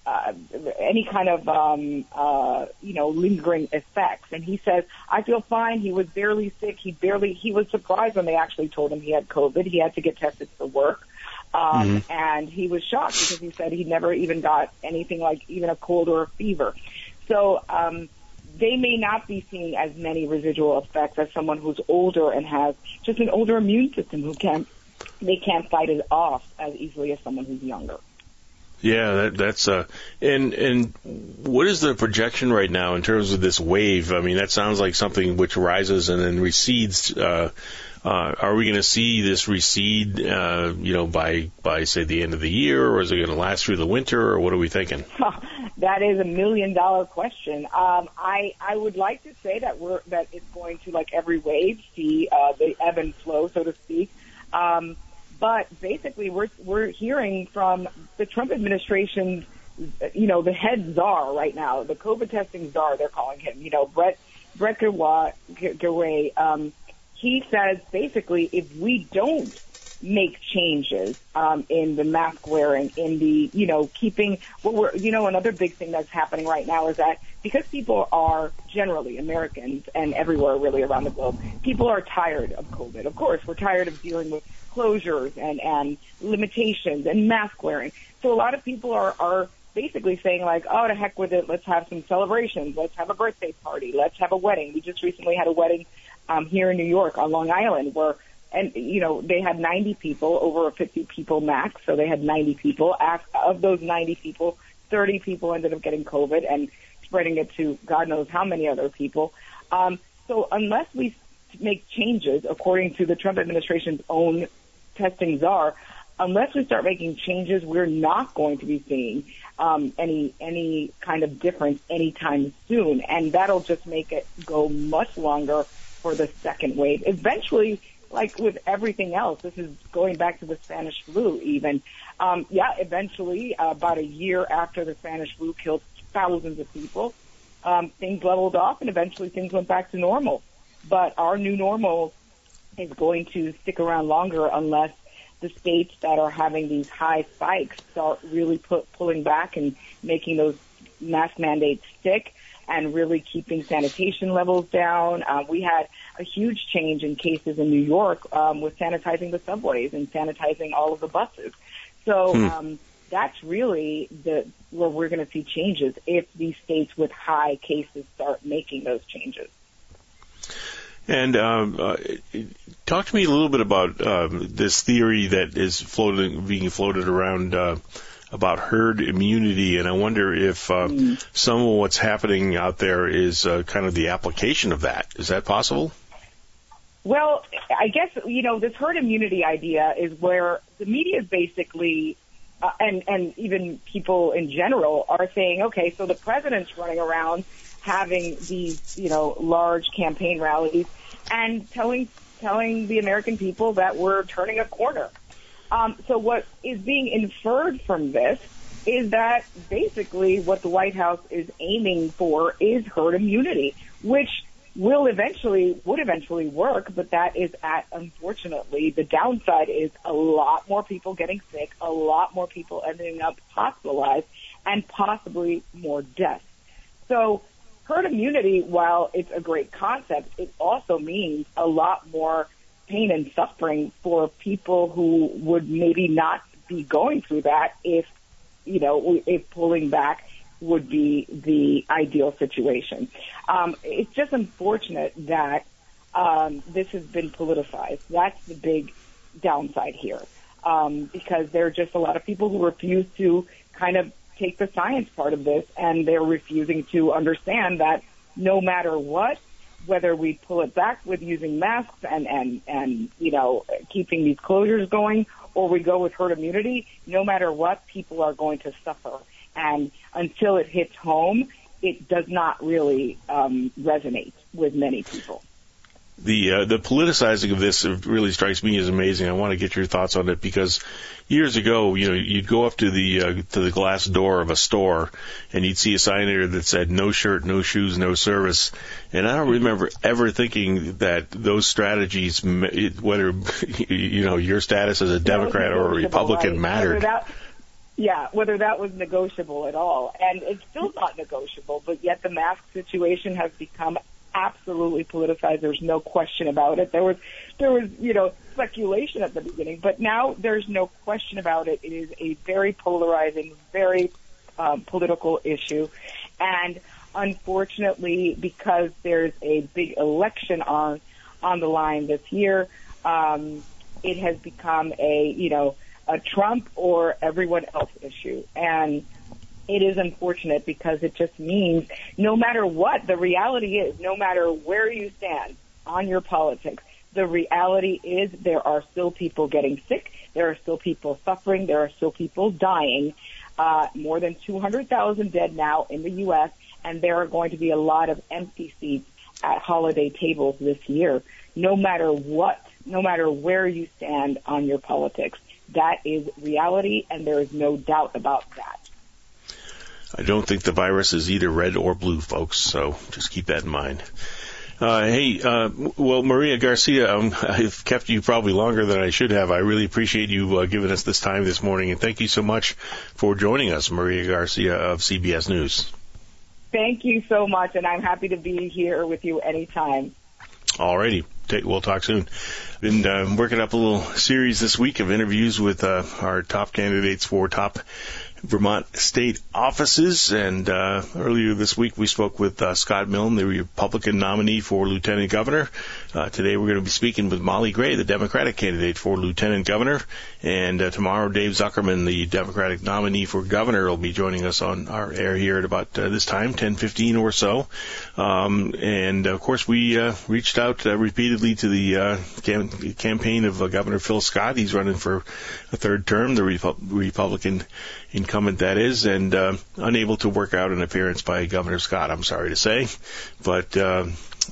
uh, any kind of um, uh, you know lingering effects. And he says, "I feel fine. He was barely sick. He barely. He was surprised when they actually told him he had COVID. He had to get tested for work." Um, mm-hmm. and he was shocked because he said he never even got anything like even a cold or a fever. So, um, they may not be seeing as many residual effects as someone who's older and has just an older immune system who can't, they can't fight it off as easily as someone who's younger. Yeah, that, that's uh, and and what is the projection right now in terms of this wave? I mean, that sounds like something which rises and then recedes. Uh, uh, are we going to see this recede, uh, you know, by by say the end of the year, or is it going to last through the winter, or what are we thinking? that is a million dollar question. Um, I I would like to say that we're that it's going to like every wave see uh, the ebb and flow, so to speak. Um, but basically, we're we're hearing from the Trump administration, you know, the head czar right now, the COVID testing czar, they're calling him. You know, Brett Brett Giroir. Um, he says basically if we don't make changes um, in the mask wearing, in the you know keeping what we're you know another big thing that's happening right now is that because people are generally Americans and everywhere really around the globe, people are tired of COVID. Of course, we're tired of dealing with closures and and limitations and mask wearing. So a lot of people are are basically saying like, oh, to heck with it, let's have some celebrations, let's have a birthday party, let's have a wedding. We just recently had a wedding um, here in New York on Long Island where and you know they had 90 people over a 50 people max so they had 90 people. Of those 90 people 30 people ended up getting covid and spreading it to god knows how many other people. Um, so unless we make changes according to the trump administration's own testing czar unless we start making changes we're not going to be seeing um, any any kind of difference anytime soon. And that'll just make it go much longer for the second wave. Eventually, like with everything else, this is going back to the Spanish flu even. Um, yeah, eventually, uh, about a year after the Spanish flu killed thousands of people, um, things leveled off and eventually things went back to normal. But our new normal is going to stick around longer unless the states that are having these high spikes start really put, pulling back and making those mask mandates stick and really keeping sanitation levels down. Uh, we had a huge change in cases in New York um, with sanitizing the subways and sanitizing all of the buses. So Hmm. um, that's really the where we're going to see changes if these states with high cases start making those changes. And um, uh, talk to me a little bit about um, this theory that is floating, being floated around uh, about herd immunity, and I wonder if uh, some of what's happening out there is uh, kind of the application of that. Is that possible? Well, I guess you know this herd immunity idea is where the media is basically, uh, and and even people in general are saying, okay, so the president's running around having these you know large campaign rallies and telling telling the American people that we're turning a corner. Um, so what is being inferred from this is that basically what the White House is aiming for is herd immunity, which will eventually would eventually work, but that is at unfortunately the downside is a lot more people getting sick, a lot more people ending up hospitalized, and possibly more deaths. So herd immunity, while it's a great concept, it also means a lot more pain and suffering for people who would maybe not be going through that if, you know, if pulling back would be the ideal situation. Um, it's just unfortunate that um, this has been politicized. That's the big downside here, um, because there are just a lot of people who refuse to kind of take the science part of this, and they're refusing to understand that no matter what, whether we pull it back with using masks and and and you know keeping these closures going, or we go with herd immunity, no matter what, people are going to suffer. And until it hits home, it does not really um, resonate with many people. The uh, the politicizing of this really strikes me as amazing. I want to get your thoughts on it because years ago, you know, you'd go up to the uh, to the glass door of a store and you'd see a sign there that said "No shirt, no shoes, no service," and I don't remember ever thinking that those strategies, whether you know your status as a Democrat or a Republican, right? mattered. Whether that, yeah, whether that was negotiable at all, and it's still not negotiable. But yet the mask situation has become absolutely politicized. There's no question about it. There was, there was, you know, speculation at the beginning, but now there's no question about it. It is a very polarizing, very um, political issue, and unfortunately, because there's a big election on on the line this year, um, it has become a you know a Trump or everyone else issue, and it is unfortunate because it just means no matter what, the reality is no matter where you stand on your politics, the reality is there are still people getting sick, there are still people suffering, there are still people dying. Uh, more than 200,000 dead now in the U.S., and there are going to be a lot of empty seats at holiday tables this year. No matter what, no matter where you stand on your politics, that is reality, and there is no doubt about that. I don't think the virus is either red or blue, folks. So just keep that in mind. Uh, hey, uh, well, Maria Garcia, um, I've kept you probably longer than I should have. I really appreciate you uh, giving us this time this morning, and thank you so much for joining us, Maria Garcia of CBS News. Thank you so much, and I'm happy to be here with you anytime. Alrighty, Take, we'll talk soon. Been uh, working up a little series this week of interviews with uh, our top candidates for top Vermont state offices. And uh, earlier this week, we spoke with uh, Scott Milne, the Republican nominee for lieutenant governor. Uh, today, we're going to be speaking with Molly Gray, the Democratic candidate for lieutenant governor. And uh, tomorrow, Dave Zuckerman, the Democratic nominee for governor, will be joining us on our air here at about uh, this time, 10:15 or so. Um, and of course, we uh, reached out uh, repeatedly to the uh, cam- campaign of Governor Phil Scott. He's running for a third term, the Repu- Republican incumbent that is, and unable to work out an appearance by Governor Scott. I'm sorry to say, but.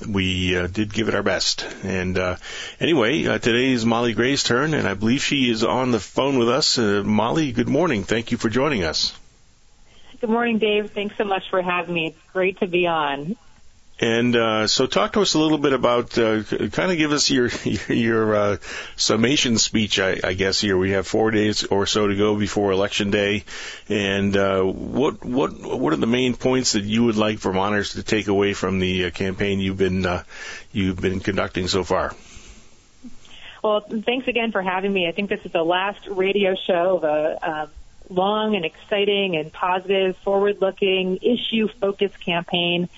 We uh, did give it our best. And uh, anyway, uh, today is Molly Gray's turn, and I believe she is on the phone with us. Uh, Molly, good morning. Thank you for joining us. Good morning, Dave. Thanks so much for having me. It's great to be on. And uh, so, talk to us a little bit about, uh, kind of give us your your uh, summation speech. I, I guess here we have four days or so to go before election day, and uh, what what what are the main points that you would like Vermonters to take away from the uh, campaign you've been uh, you've been conducting so far? Well, thanks again for having me. I think this is the last radio show of a long and exciting and positive, forward-looking, issue-focused campaign.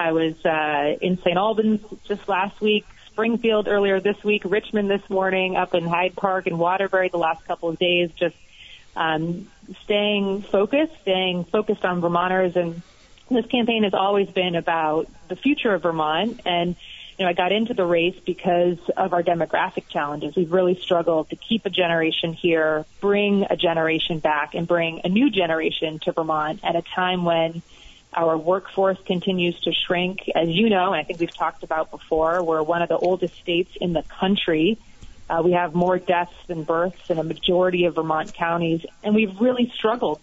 I was uh, in St. Albans just last week, Springfield earlier this week, Richmond this morning, up in Hyde Park and Waterbury the last couple of days, just um, staying focused, staying focused on Vermonters. And this campaign has always been about the future of Vermont. And, you know, I got into the race because of our demographic challenges. We've really struggled to keep a generation here, bring a generation back, and bring a new generation to Vermont at a time when our workforce continues to shrink. As you know, and I think we've talked about before, we're one of the oldest states in the country. Uh, we have more deaths than births in a majority of Vermont counties, and we've really struggled.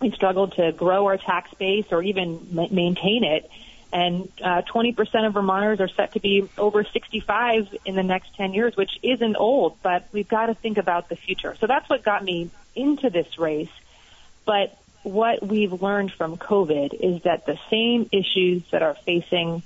We struggled to grow our tax base or even ma- maintain it. And uh, 20% of Vermonters are set to be over 65 in the next 10 years, which isn't old, but we've got to think about the future. So that's what got me into this race. But what we've learned from COVID is that the same issues that are facing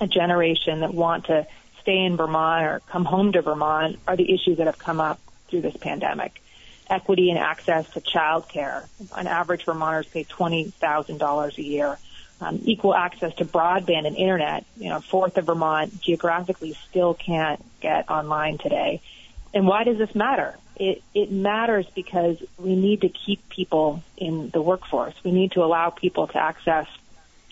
a generation that want to stay in Vermont or come home to Vermont are the issues that have come up through this pandemic. Equity and access to child care. On average, Vermonters pay $20,000 a year. Um, equal access to broadband and internet. You know, fourth of Vermont geographically still can't get online today. And why does this matter? It, it matters because we need to keep people in the workforce. We need to allow people to access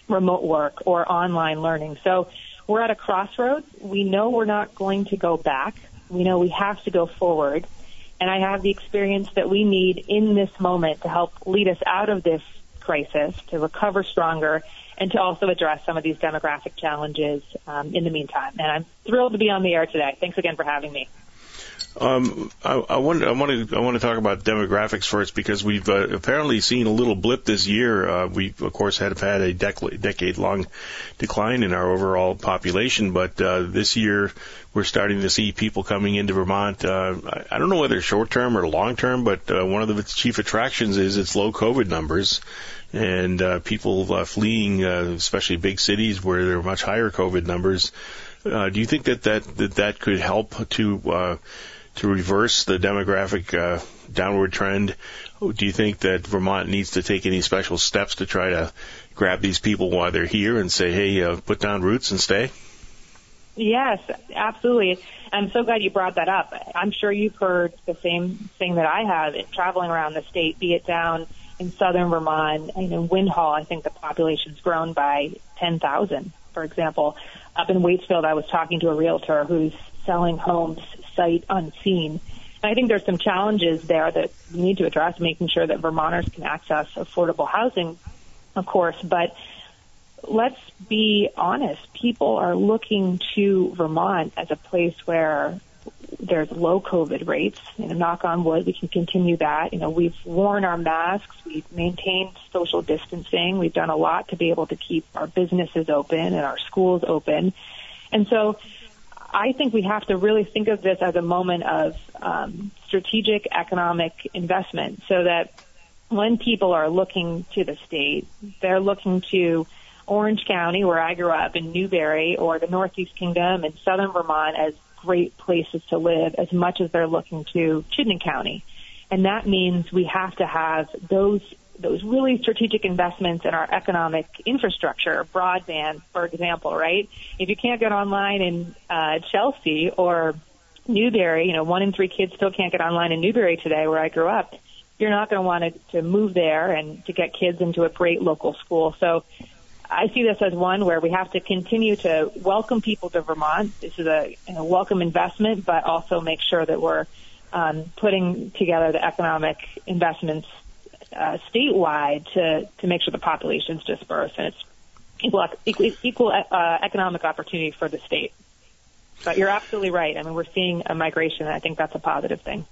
remote work or online learning. So we're at a crossroads. We know we're not going to go back. We know we have to go forward. And I have the experience that we need in this moment to help lead us out of this crisis, to recover stronger, and to also address some of these demographic challenges um, in the meantime. And I'm thrilled to be on the air today. Thanks again for having me. Um, I, I want I want to I want to talk about demographics first because we've uh, apparently seen a little blip this year. Uh, we of course have had a dec- decade long decline in our overall population, but uh, this year we're starting to see people coming into Vermont. Uh, I, I don't know whether short term or long term, but uh, one of the chief attractions is its low COVID numbers and uh, people uh, fleeing, uh, especially big cities where there are much higher COVID numbers. Uh, do you think that that that, that could help to uh, to reverse the demographic uh, downward trend? Do you think that Vermont needs to take any special steps to try to grab these people while they're here and say, hey, uh, put down roots and stay? Yes, absolutely. I'm so glad you brought that up. I'm sure you've heard the same thing that I have in traveling around the state, be it down in southern Vermont and in Winhall, I think the population's grown by 10,000, for example. Up in Waitsfield, I was talking to a realtor who's selling homes sight unseen. And I think there's some challenges there that we need to address, making sure that Vermonters can access affordable housing, of course, but let's be honest. People are looking to Vermont as a place where there's low COVID rates. You know, knock on wood, we can continue that. You know, we've worn our masks, we've maintained social distancing, we've done a lot to be able to keep our businesses open and our schools open. And so I think we have to really think of this as a moment of um, strategic economic investment so that when people are looking to the state, they're looking to Orange County, where I grew up, in Newbury, or the Northeast Kingdom and Southern Vermont as great places to live as much as they're looking to Chittenden County. And that means we have to have those those really strategic investments in our economic infrastructure, broadband, for example, right? If you can't get online in uh, Chelsea or Newbury, you know, one in three kids still can't get online in Newbury today, where I grew up. You're not going to want to move there and to get kids into a great local school. So I see this as one where we have to continue to welcome people to Vermont. This is a, a welcome investment, but also make sure that we're um, putting together the economic investments uh, statewide to to make sure the population's dispersed and it's equal equal, equal uh, economic opportunity for the state. But you're absolutely right. I mean, we're seeing a migration, and I think that's a positive thing.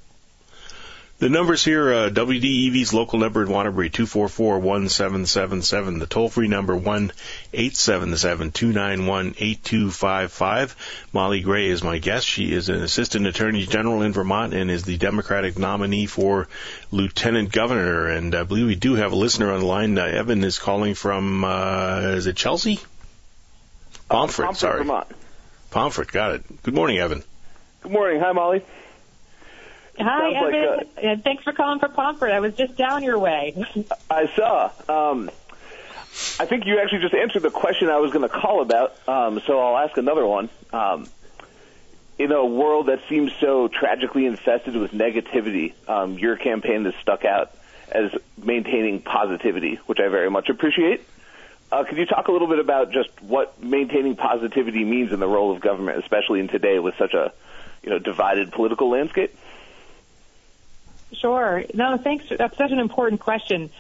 The numbers here, uh, WDEV's local number in Waterbury, 244-1777. The toll-free number, 1-877-291-8255. Molly Gray is my guest. She is an assistant attorney general in Vermont and is the Democratic nominee for lieutenant governor. And I believe we do have a listener on the line. Uh, Evan is calling from, uh, is it Chelsea? Pomfret, Pomfret, sorry. Vermont. Pomfret, got it. Good morning, Evan. Good morning. Hi, Molly. Hi, Sounds like, Evan. and thanks for calling for Pomfret. I was just down your way. I saw. Um, I think you actually just answered the question I was going to call about, um, so I'll ask another one. Um, in a world that seems so tragically infested with negativity, um, your campaign has stuck out as maintaining positivity, which I very much appreciate. Uh, could you talk a little bit about just what maintaining positivity means in the role of government, especially in today with such a you know divided political landscape? Sure. No, thanks. That's such an important question.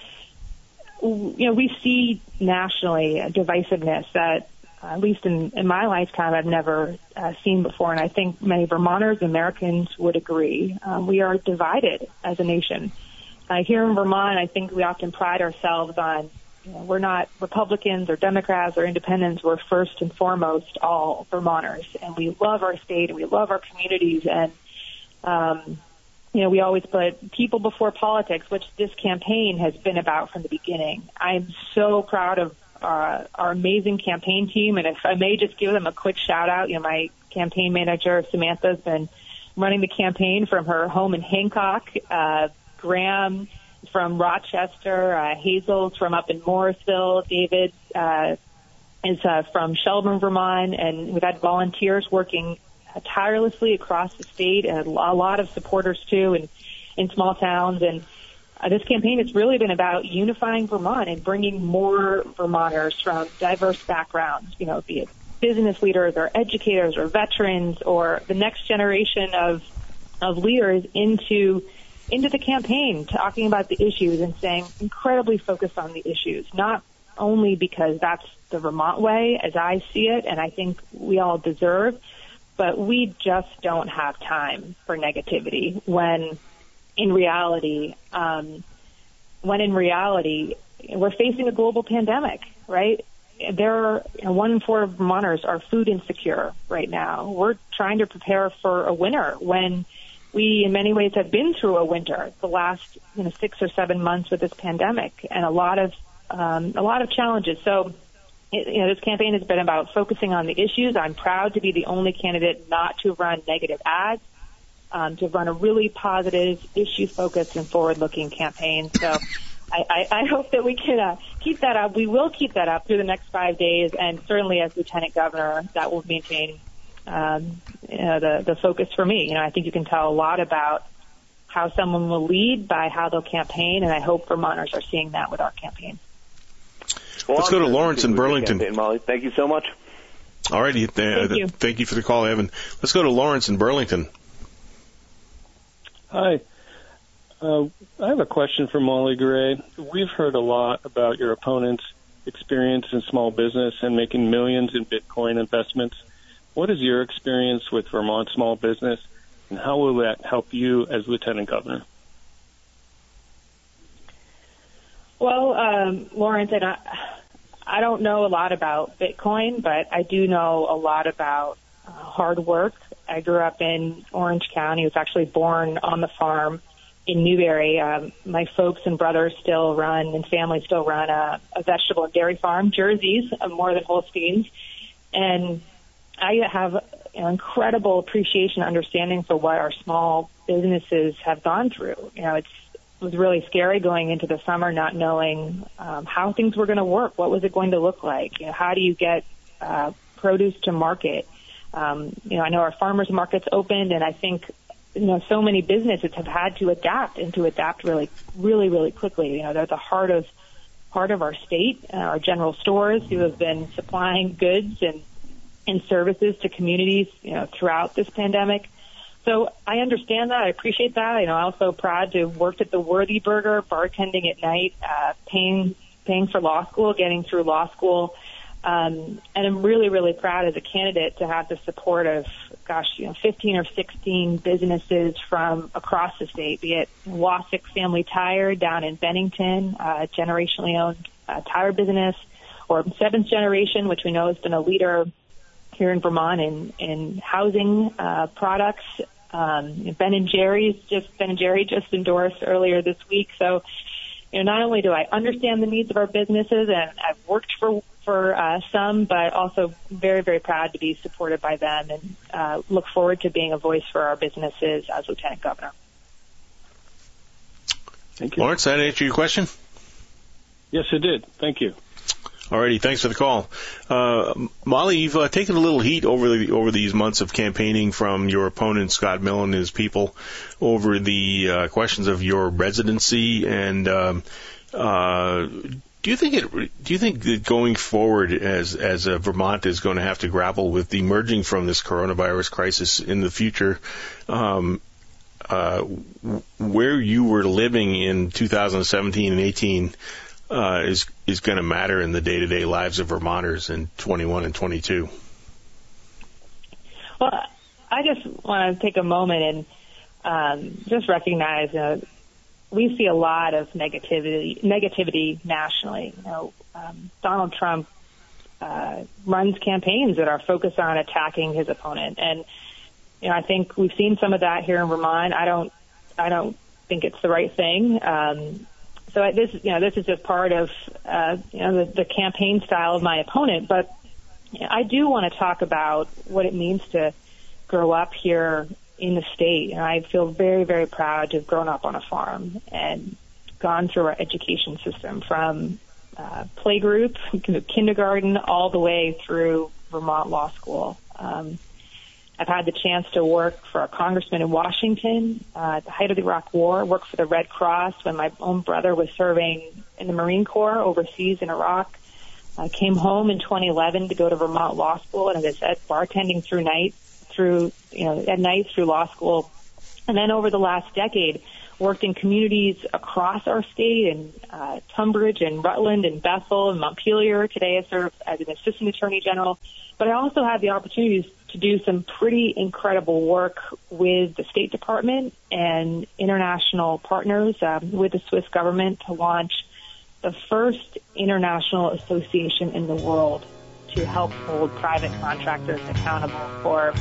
You know, we see nationally a divisiveness that, at least in, in my lifetime, I've never uh, seen before, and I think many Vermonters, Americans would agree. Um, we are divided as a nation. Uh, here in Vermont, I think we often pride ourselves on you know, we're not Republicans or Democrats or independents. We're first and foremost all Vermonters, and we love our state and we love our communities. And um, you know, we always put people before politics, which this campaign has been about from the beginning. I'm so proud of uh, our amazing campaign team, and if I may just give them a quick shout out, you know, my campaign manager Samantha's been running the campaign from her home in Hancock. Uh, Graham from Rochester, uh, Hazel's from up in Morrisville, David uh, is uh, from Shelburne, Vermont, and we've had volunteers working tirelessly across the state and a lot of supporters too in, in small towns. And uh, this campaign has really been about unifying Vermont and bringing more Vermonters from diverse backgrounds, you know, be it business leaders or educators or veterans or the next generation of, of leaders into into the campaign, talking about the issues and saying incredibly focused on the issues, not only because that's the Vermont way as I see it and I think we all deserve, but we just don't have time for negativity when in reality, um, when in reality, we're facing a global pandemic, right? There are you know, one in four Vermonters are food insecure right now. We're trying to prepare for a winter when we in many ways have been through a winter the last you know six or seven months with this pandemic and a lot of um, a lot of challenges. So you know this campaign has been about focusing on the issues. I'm proud to be the only candidate not to run negative ads. Um, to run a really positive, issue-focused, and forward-looking campaign. So, I, I, I hope that we can uh, keep that up. We will keep that up through the next five days, and certainly as lieutenant governor, that will maintain um, you know, the the focus for me. You know, I think you can tell a lot about how someone will lead by how they'll campaign, and I hope Vermonters are seeing that with our campaign. Well, Let's go to Lawrence in Burlington. Campaign, Molly. Thank you so much. All righty. Th- Thank you. Thank you for the call, Evan. Let's go to Lawrence in Burlington. Hi. Uh, I have a question for Molly Gray. We've heard a lot about your opponent's experience in small business and making millions in Bitcoin investments. What is your experience with Vermont small business, and how will that help you as lieutenant governor? Well, um, Lawrence, and I, I don't know a lot about Bitcoin, but I do know a lot about uh, hard work. I grew up in Orange County. I was actually born on the farm in Newbury. Um, my folks and brothers still run and family still run a, a vegetable and dairy farm, Jerseys, uh, more than Holsteins. And I have an incredible appreciation understanding for what our small businesses have gone through. You know, it's it was really scary going into the summer, not knowing um, how things were going to work. What was it going to look like? You know, how do you get uh, produce to market? Um, you know, I know our farmers markets opened, and I think you know so many businesses have had to adapt and to adapt really, really, really quickly. You know, they're the heart of part of our state, uh, our general stores who have been supplying goods and and services to communities, you know, throughout this pandemic. So I understand that. I appreciate that. You know, I'm also proud to have worked at the Worthy Burger, bartending at night, uh, paying paying for law school, getting through law school. Um, and I'm really, really proud as a candidate to have the support of, gosh, you know, 15 or 16 businesses from across the state, be it Wasik Family Tire down in Bennington, uh, generationally owned uh, tire business, or Seventh Generation, which we know has been a leader here in Vermont in, in housing uh, products. Um, ben and Jerry's just Ben and Jerry just endorsed earlier this week. So, you know, not only do I understand the needs of our businesses, and I've worked for for uh, some, but also very, very proud to be supported by them and uh, look forward to being a voice for our businesses as Lieutenant Governor. Thank you. Lawrence, that answer your question? Yes, it did. Thank you. Alrighty, thanks for the call, uh, Molly. You've uh, taken a little heat over the over these months of campaigning from your opponent Scott Milne and his people over the uh, questions of your residency and um, uh, do you think it? Do you think that going forward, as as uh, Vermont is going to have to grapple with emerging from this coronavirus crisis in the future, um, uh, where you were living in 2017 and 18 uh, is is going to matter in the day to day lives of Vermonters in 21 and 22? Well, I just want to take a moment and um, just recognize uh, we see a lot of negativity negativity nationally. You know, um, Donald Trump uh, runs campaigns that are focused on attacking his opponent, and you know I think we've seen some of that here in Vermont. I don't I don't think it's the right thing. Um, so I, this you know this is just part of uh, you know the, the campaign style of my opponent, but I do want to talk about what it means to grow up here in the state. And I feel very, very proud to have grown up on a farm and gone through our education system from uh, playgroup, kindergarten, all the way through Vermont Law School. Um, I've had the chance to work for a congressman in Washington uh, at the height of the Iraq War, work for the Red Cross when my own brother was serving in the Marine Corps overseas in Iraq. I came home in 2011 to go to Vermont Law School, and as I said, bartending through night through, you know, at night through law school. And then over the last decade, worked in communities across our state in uh, Tunbridge and Rutland and Bethel and Montpelier. Today I serve as an assistant attorney general. But I also had the opportunities to do some pretty incredible work with the State Department and international partners um, with the Swiss government to launch the first international association in the world to help hold private contractors accountable for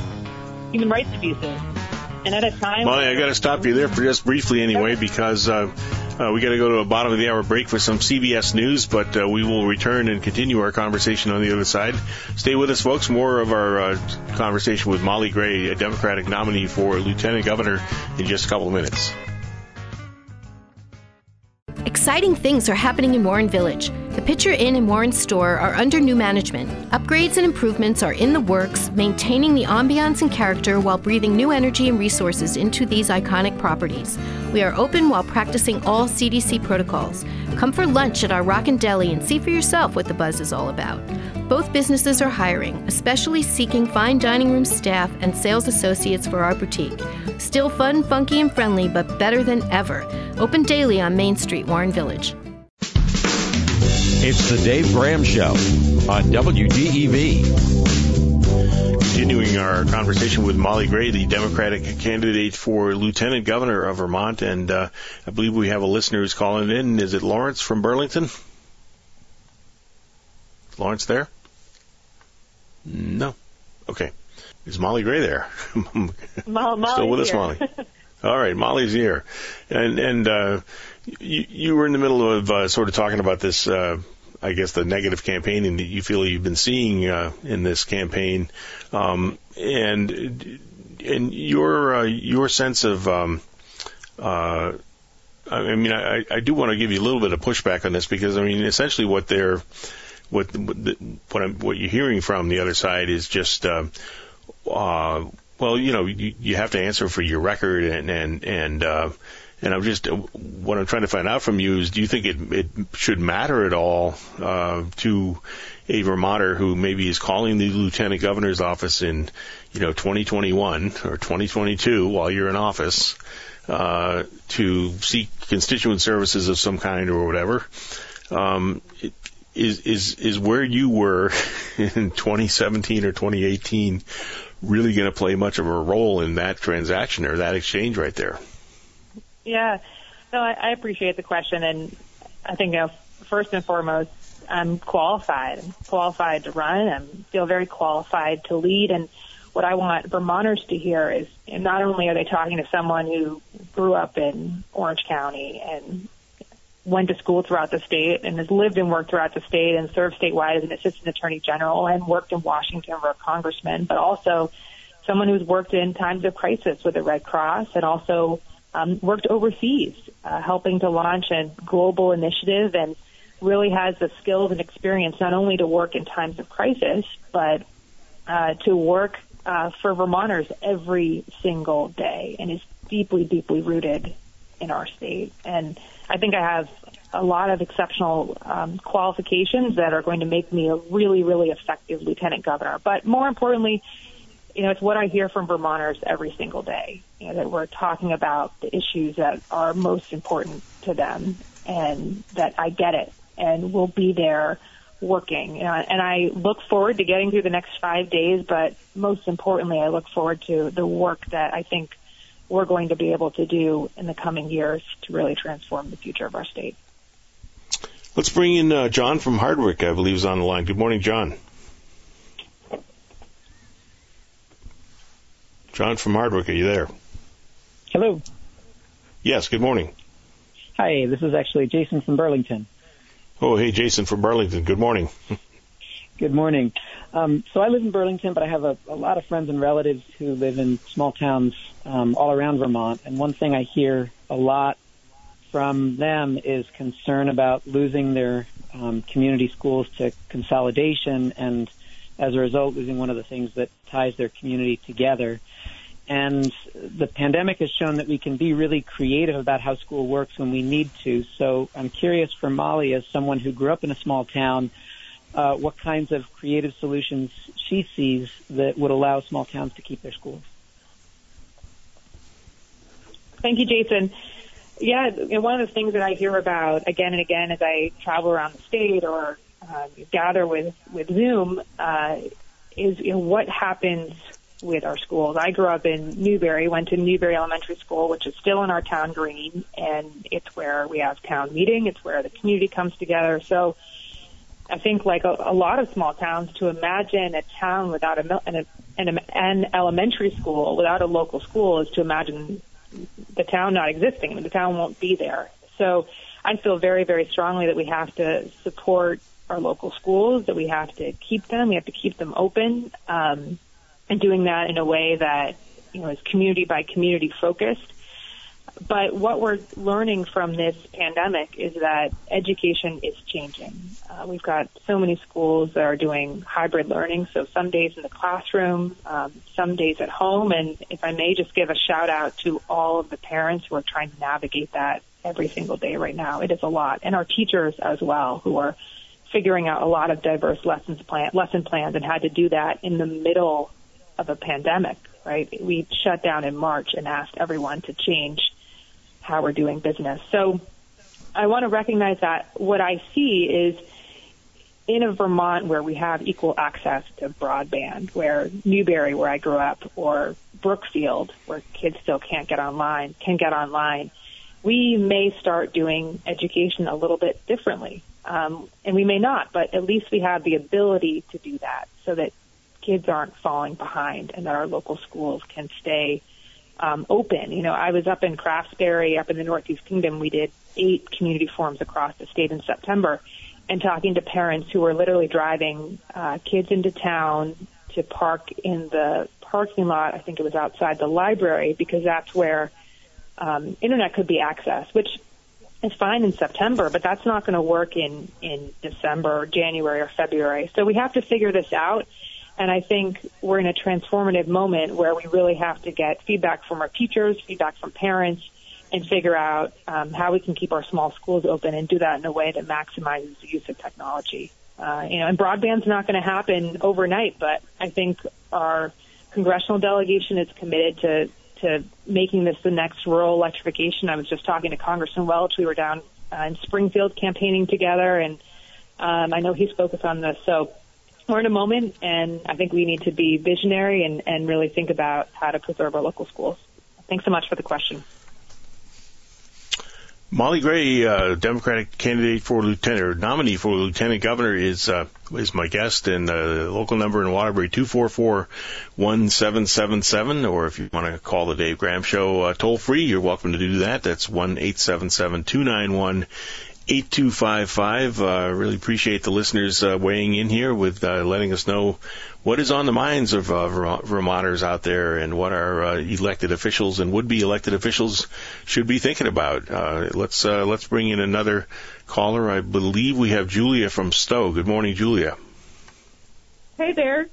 human rights abuses. And at a time, Molly, I got to stop you there for just briefly anyway, because uh, uh, we got to go to a bottom of the hour break for some CBS news, but uh, we will return and continue our conversation on the other side. Stay with us, folks. More of our uh, conversation with Molly Gray, a Democratic nominee for Lieutenant Governor, in just a couple of minutes. Exciting things are happening in Warren Village. The Pitcher Inn and Warren store are under new management. Upgrades and improvements are in the works, maintaining the ambiance and character while breathing new energy and resources into these iconic properties. We are open while practicing all CDC protocols. Come for lunch at our Rockin' Deli and see for yourself what the buzz is all about. Both businesses are hiring, especially seeking fine dining room staff and sales associates for our boutique. Still fun, funky, and friendly, but better than ever. Open daily on Main Street, Warren Village. It's the Dave Gram Show on WDEV. Continuing our conversation with Molly Gray, the Democratic candidate for Lieutenant Governor of Vermont, and uh, I believe we have a listener who's calling in. Is it Lawrence from Burlington? Lawrence there? No. Okay. Is Molly Gray there? Molly Still with here. us, Molly. All right, Molly's here, and and uh, you you were in the middle of uh, sort of talking about this. Uh, I guess the negative campaigning that you feel you've been seeing uh, in this campaign, um, and and your uh, your sense of. Um, uh, I mean, I, I do want to give you a little bit of pushback on this because I mean, essentially, what they're what what I'm, what you're hearing from the other side is just uh, uh, well, you know, you, you have to answer for your record and and and uh, and I'm just what I'm trying to find out from you is, do you think it it should matter at all uh, to a Vermonter who maybe is calling the lieutenant governor's office in you know 2021 or 2022 while you're in office uh, to seek constituent services of some kind or whatever? Um, is is is where you were in 2017 or 2018 really going to play much of a role in that transaction or that exchange right there? Yeah, no, I, I appreciate the question, and I think you know, first and foremost, I'm qualified. I'm qualified to run. I feel very qualified to lead, and what I want Vermonters to hear is not only are they talking to someone who grew up in Orange County and went to school throughout the state and has lived and worked throughout the state and served statewide as an assistant attorney general and worked in Washington for a congressman, but also someone who's worked in times of crisis with the Red Cross and also um, worked overseas, uh, helping to launch a global initiative and really has the skills and experience not only to work in times of crisis, but uh, to work uh, for Vermonters every single day and is deeply, deeply rooted in our state. And I think I have a lot of exceptional um, qualifications that are going to make me a really, really effective lieutenant governor. But more importantly, you know, it's what I hear from Vermonters every single day. You know, that we're talking about the issues that are most important to them, and that I get it, and we'll be there working. You know, and I look forward to getting through the next five days. But most importantly, I look forward to the work that I think we're going to be able to do in the coming years to really transform the future of our state. Let's bring in uh, John from Hardwick, I believe, is on the line. Good morning, John. John from Hardwick, are you there? Hello. Yes, good morning. Hi, this is actually Jason from Burlington. Oh, hey, Jason from Burlington. Good morning. good morning. Um, so I live in Burlington, but I have a, a lot of friends and relatives who live in small towns um, all around Vermont. And one thing I hear a lot from them is concern about losing their um, community schools to consolidation and as a result losing one of the things that ties their community together. And the pandemic has shown that we can be really creative about how school works when we need to. So I'm curious for Molly, as someone who grew up in a small town, uh, what kinds of creative solutions she sees that would allow small towns to keep their schools. Thank you, Jason. Yeah, one of the things that I hear about again and again as I travel around the state or uh, gather with with Zoom uh, is you know, what happens with our schools. I grew up in Newbury, went to Newbury Elementary School, which is still in our town green, and it's where we have town meeting. It's where the community comes together. So I think like a, a lot of small towns to imagine a town without a, an, an, an elementary school without a local school is to imagine the town not existing. The town won't be there. So I feel very, very strongly that we have to support our local schools, that we have to keep them, we have to keep them open, um, and doing that in a way that you know is community by community focused. But what we're learning from this pandemic is that education is changing. Uh, we've got so many schools that are doing hybrid learning, so some days in the classroom, um, some days at home. And if I may just give a shout out to all of the parents who are trying to navigate that every single day right now. It is a lot. And our teachers as well, who are figuring out a lot of diverse lessons plan, lesson plans and had to do that in the middle of a pandemic, right? We shut down in March and asked everyone to change how we're doing business. So I want to recognize that what I see is in a Vermont where we have equal access to broadband, where Newbury, where I grew up, or Brookfield, where kids still can't get online, can get online, we may start doing education a little bit differently. Um, and we may not, but at least we have the ability to do that so that kids aren't falling behind and that our local schools can stay um, open. You know, I was up in Craftsbury, up in the Northeast Kingdom. We did eight community forums across the state in September, and talking to parents who were literally driving uh, kids into town to park in the parking lot. I think it was outside the library because that's where um, internet could be accessed, which is fine in September, but that's not going to work in in December, January, or February. So we have to figure this out. And I think we're in a transformative moment where we really have to get feedback from our teachers, feedback from parents, and figure out um, how we can keep our small schools open and do that in a way that maximizes the use of technology. Uh, you know, and broadband's not going to happen overnight, but I think our congressional delegation is committed to to making this the next rural electrification. I was just talking to Congressman Welch. We were down uh, in Springfield campaigning together, and Um, I know he's focused on this. So we're in a moment, and I think we need to be visionary and, and really think about how to preserve our local schools. Thanks so much for the question. Molly Gray, uh, Democratic candidate for lieutenant or nominee for lieutenant governor, is uh, is my guest, and uh, local number in Waterbury two four four one seven seven seven. Or if you want to call the Dave Gram Show uh, toll free, you're welcome to do that. That's one eight seven seven two nine one 8255. Uh, really appreciate the listeners uh, weighing in here with uh, letting us know what is on the minds of uh, Vermonters out there and what our uh, elected officials and would-be elected officials should be thinking about. Uh, let's uh, let's bring in another caller. I believe we have Julia from Stowe. Good morning, Julia. Hey there.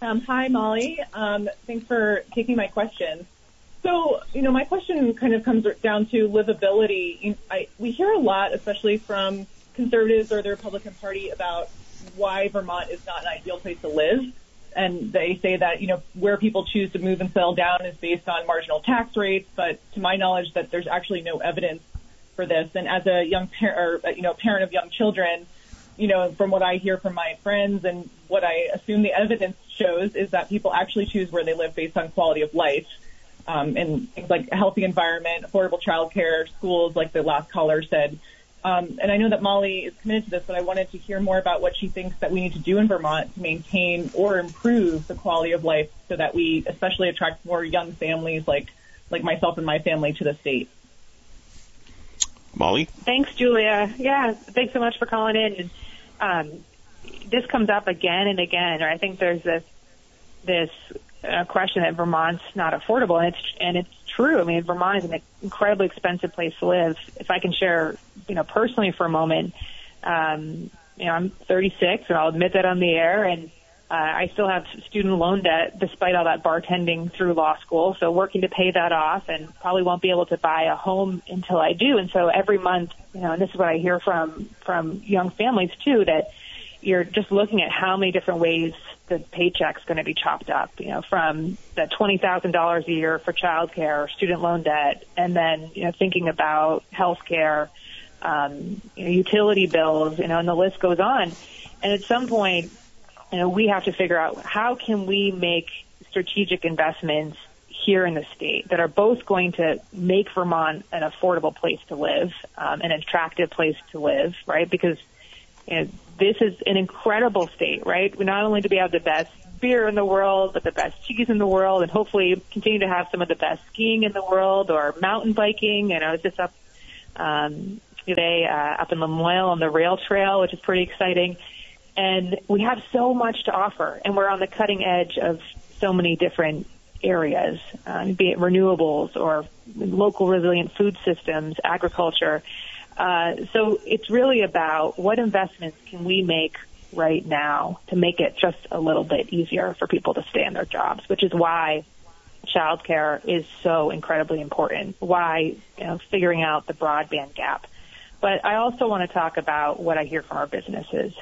Um, hi, Molly. Um, thanks for taking my question. So, you know, my question kind of comes down to livability. I, we hear a lot, especially from conservatives or the Republican Party, about why Vermont is not an ideal place to live. And they say that, you know, where people choose to move and settle down is based on marginal tax rates. But to my knowledge, that there's actually no evidence for this. And as a young parent, or, uh, you know, parent of young children, you know, from what I hear from my friends and what I assume the evidence shows is that people actually choose where they live based on quality of life um, and things like a healthy environment, affordable childcare, schools, like the last caller said. Um, and I know that Molly is committed to this, but I wanted to hear more about what she thinks that we need to do in Vermont to maintain or improve the quality of life so that we especially attract more young families like like myself and my family to the state. Molly? Thanks, Julia. Yeah, thanks so much for calling in. Um, this comes up again and again, or I think there's this this uh, question that Vermont's not affordable, and it's and it's true. I mean, Vermont is an incredibly expensive place to live. If I can share, you know, personally for a moment, um, you know, I'm 36, and I'll admit that on the air, and uh, I still have student loan debt despite all that bartending through law school. So working to pay that off, and probably won't be able to buy a home until I do. And so every month, you know, and this is what I hear from from young families too, that you're just looking at how many different ways the paycheck's going to be chopped up, you know, from that $20,000 a year for childcare student loan debt, and then, you know, thinking about health care, um, you know, utility bills, you know, and the list goes on. And at some point, you know, we have to figure out how can we make strategic investments here in the state that are both going to make Vermont an affordable place to live, um, an attractive place to live, right? Because you know, this is an incredible state, right? We not only do we have the best beer in the world, but the best cheese in the world, and hopefully continue to have some of the best skiing in the world or mountain biking. And I was just up um, today uh, up in Lamoille on the rail trail, which is pretty exciting. And we have so much to offer, and we're on the cutting edge of so many different areas, uh, be it renewables or local resilient food systems, agriculture. Uh, so it's really about what investments can we make right now to make it just a little bit easier for people to stay in their jobs, which is why childcare is so incredibly important. Why you know, figuring out the broadband gap. But I also want to talk about what I hear from our businesses.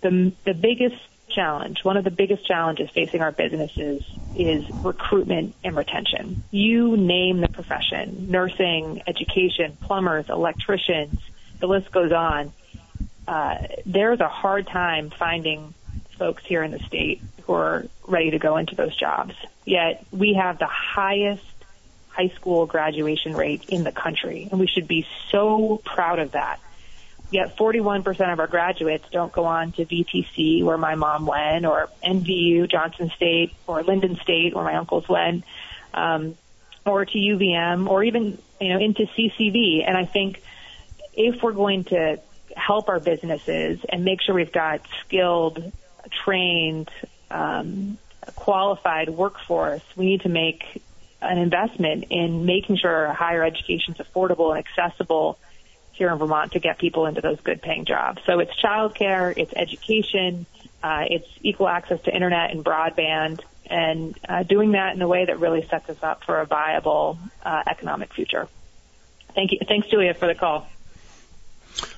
The the biggest challenge, one of the biggest challenges facing our businesses is recruitment and retention. You name the profession, nursing, education, plumbers, electricians, the list goes on. Uh, there's a hard time finding folks here in the state who are ready to go into those jobs. Yet we have the highest high school graduation rate in the country, and we should be so proud of that. Yet 41% of our graduates don't go on to VTC, where my mom went, or NVU, Johnson State, or Lyndon State, where my uncles went, um, or to UVM, or even you know into CCV. And I think if we're going to help our businesses and make sure we've got skilled, trained, um, qualified workforce, we need to make an investment in making sure higher education is affordable and accessible here in Vermont to get people into those good paying jobs. So it's childcare, it's education, uh, it's equal access to internet and broadband, and uh, doing that in a way that really sets us up for a viable uh, economic future. Thank you. Thanks, Julia, for the call.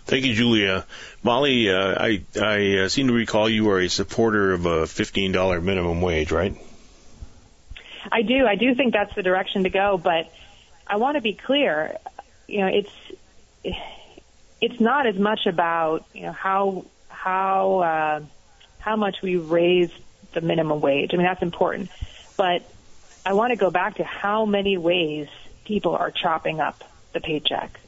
Thank you, Julia. Molly, uh, I, I uh, seem to recall you are a supporter of a $15 minimum wage, right? I do. I do think that's the direction to go, but I want to be clear. You know, it's it's not as much about you know how how uh, how much we raise the minimum wage. I mean, that's important, but I want to go back to how many ways people are chopping up the paycheck,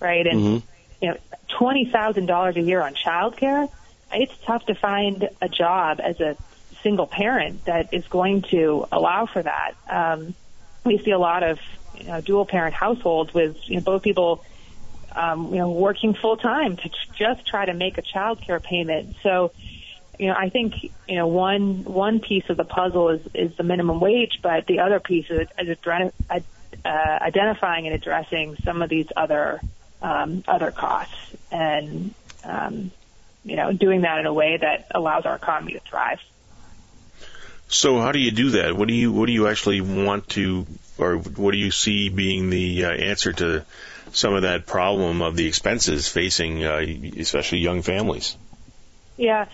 right? And Mm-hmm. you know, twenty thousand dollars a year on childcare. It's tough to find a job as a single parent that is going to allow for that. Um, we see a lot of you know, dual parent households with you know, both people um, you know working full time to just try to make a child care payment. So you know, I think you know one one piece of the puzzle is is the minimum wage, but the other piece is, is uh, identifying and addressing some of these other um, other costs, and um, you know, doing that in a way that allows our economy to thrive. So how do you do that? What do you what do you actually want to, or what do you see being the uh, answer to some of that problem of the expenses facing, uh, especially young families? Yeah,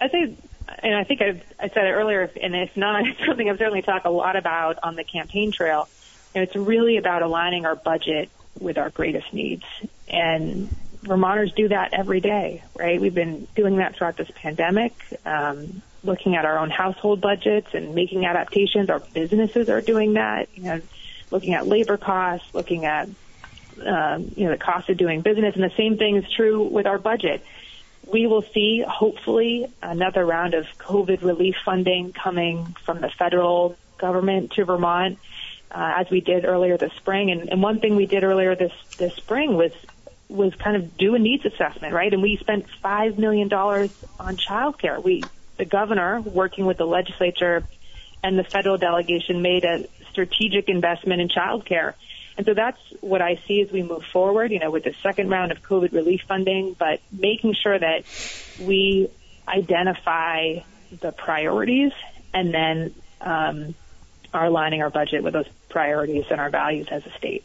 I think, and I think I've, I said it earlier, and if not, it's something I've certainly talked a lot about on the campaign trail. And it's really about aligning our budget with our greatest needs. And Vermonters do that every day, right? We've been doing that throughout this pandemic, um, looking at our own household budgets and making adaptations. Our businesses are doing that, you know, looking at labor costs, looking at, um, you know, the cost of doing business. And the same thing is true with our budget we will see hopefully another round of COVID relief funding coming from the federal government to Vermont, uh, as we did earlier this spring. And, and one thing we did earlier this this spring was was kind of do a needs assessment, right? And we spent five million dollars on childcare. We the governor, working with the legislature and the federal delegation, made a strategic investment in childcare. And so that's what I see as we move forward, you know, with the second round of COVID relief funding, but making sure that we identify the priorities and then um, are aligning our budget with those priorities and our values as a state.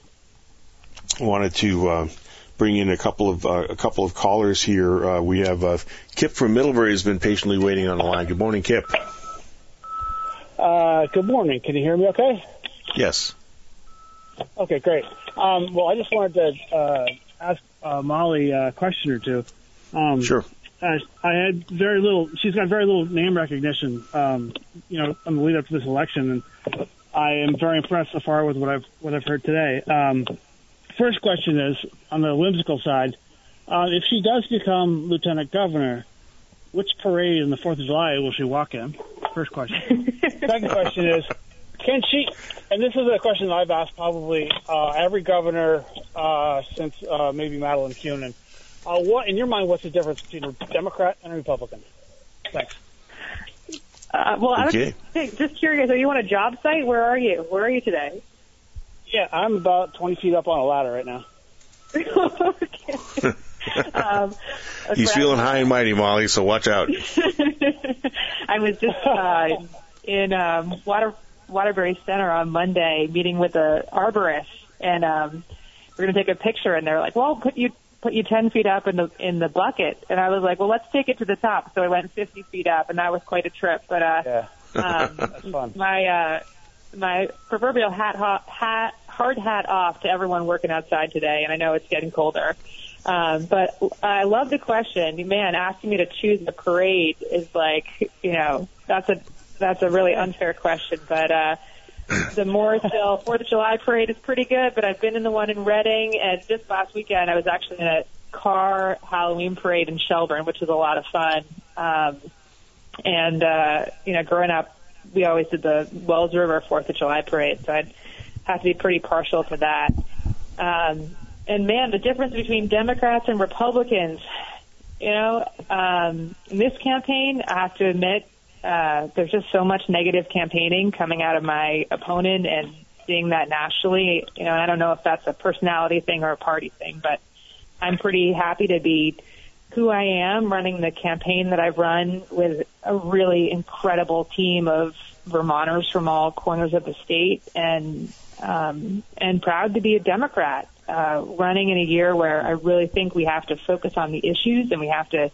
I wanted to uh, bring in a couple of uh, a couple of callers here. Uh, we have uh, Kip from Middlebury has been patiently waiting on the line. Good morning, Kip. Uh, good morning. Can you hear me okay? Yes. Okay, great. Um, well, I just wanted to uh, ask uh, Molly a question or two. Um, sure. I, I had very little. She's got very little name recognition. Um, you know, on the lead up to this election, and I am very impressed so far with what I've what I've heard today. Um, first question is on the whimsical side. Uh, if she does become lieutenant governor, which parade in the Fourth of July will she walk in? First question. Second question is, can she? And this is a question that I've asked probably uh, every governor uh, since uh, maybe Madeleine Kunin. Uh, what, in your mind, what's the difference between a Democrat and a Republican? Thanks. Uh, well, I Okay. was just curious. Are you on a job site? Where are you? Where are you today? Yeah, I'm about 20 feet up on a ladder right now. um, a He's friend- feeling high and mighty, Molly. So watch out. I was just uh, in um, Water Waterbury Center on Monday meeting with a arborist, and um, we're going to take a picture. And they're like, "Well, put you put you ten feet up in the in the bucket." And I was like, "Well, let's take it to the top." So I went fifty feet up, and that was quite a trip. But uh, yeah. um, my uh, my proverbial hat, ha- hat hard hat off to everyone working outside today, and I know it's getting colder. Um, but I love the question. Man, asking me to choose a parade is like, you know, that's a that's a really unfair question. But uh, the Morrisville Fourth of July parade is pretty good. But I've been in the one in Reading, and just last weekend I was actually in a car Halloween parade in Shelburne, which was a lot of fun. Um, and uh, you know, growing up, we always did the Wells River Fourth of July parade, so I'd have to be pretty partial to that. Um, and man, the difference between Democrats and Republicans, you know, um, in this campaign, I have to admit, uh, there's just so much negative campaigning coming out of my opponent and seeing that nationally. You know, I don't know if that's a personality thing or a party thing, but I'm pretty happy to be who I am running the campaign that I've run with a really incredible team of Vermonters from all corners of the state and um, and proud to be a Democrat uh, running in a year where I really think we have to focus on the issues and we have to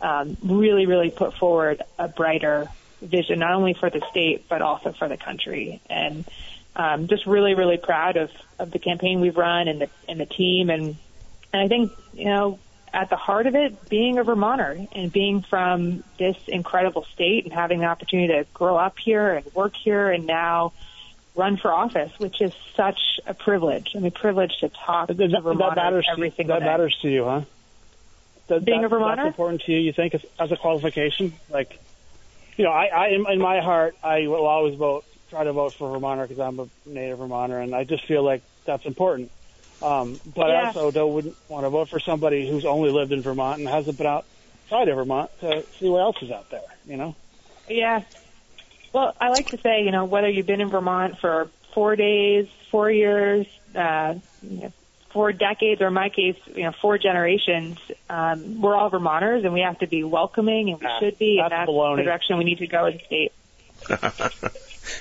um, really, really put forward a brighter vision, not only for the state but also for the country. And um, just really, really proud of, of the campaign we've run and the and the team. And and I think you know at the heart of it, being a Vermonter and being from this incredible state and having the opportunity to grow up here and work here and now run for office, which is such a privilege. I mean, privilege to talk That, to that Vermonters matters. every To, single that day. matters to you, huh? That, Being that- a Vermonter? That's important to you. You think as, as a qualification, like, you know, I, I in, in my heart, I will always vote, try to vote for Vermonter because I'm a native Vermonter, and I just feel like that's important. Um, but I also don't wouldn't want to vote for somebody who's only lived in Vermont and hasn't been outside of Vermont to see what else is out there. You know. Yeah. Well, I like to say, you know, whether you've been in Vermont for four days, four years, uh, you know, four decades, or in my case, you know, four generations, um, we're all Vermonters, and we have to be welcoming, and we Ah, should be, and that's that's baloney. the direction we need to go as a state.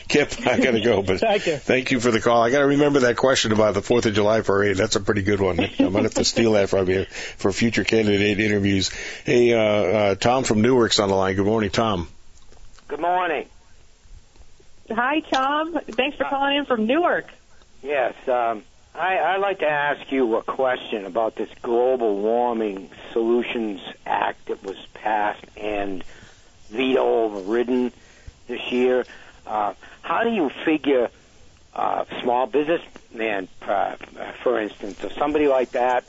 Kip, I got to go, but Thank you. thank you for the call. I got to remember that question about the Fourth of July parade. That's a pretty good one. I'm gonna have to steal that from you for future candidate interviews. Hey, uh, uh, Tom from Newark's on the line. Good morning, Tom. Good morning. Hi, Tom. Thanks for calling in from Newark. Yes, um, I, I'd like to ask you a question about this Global Warming Solutions Act that was passed and veto overridden this year. Uh, how do you figure uh, small businessman, uh, for instance, or somebody like that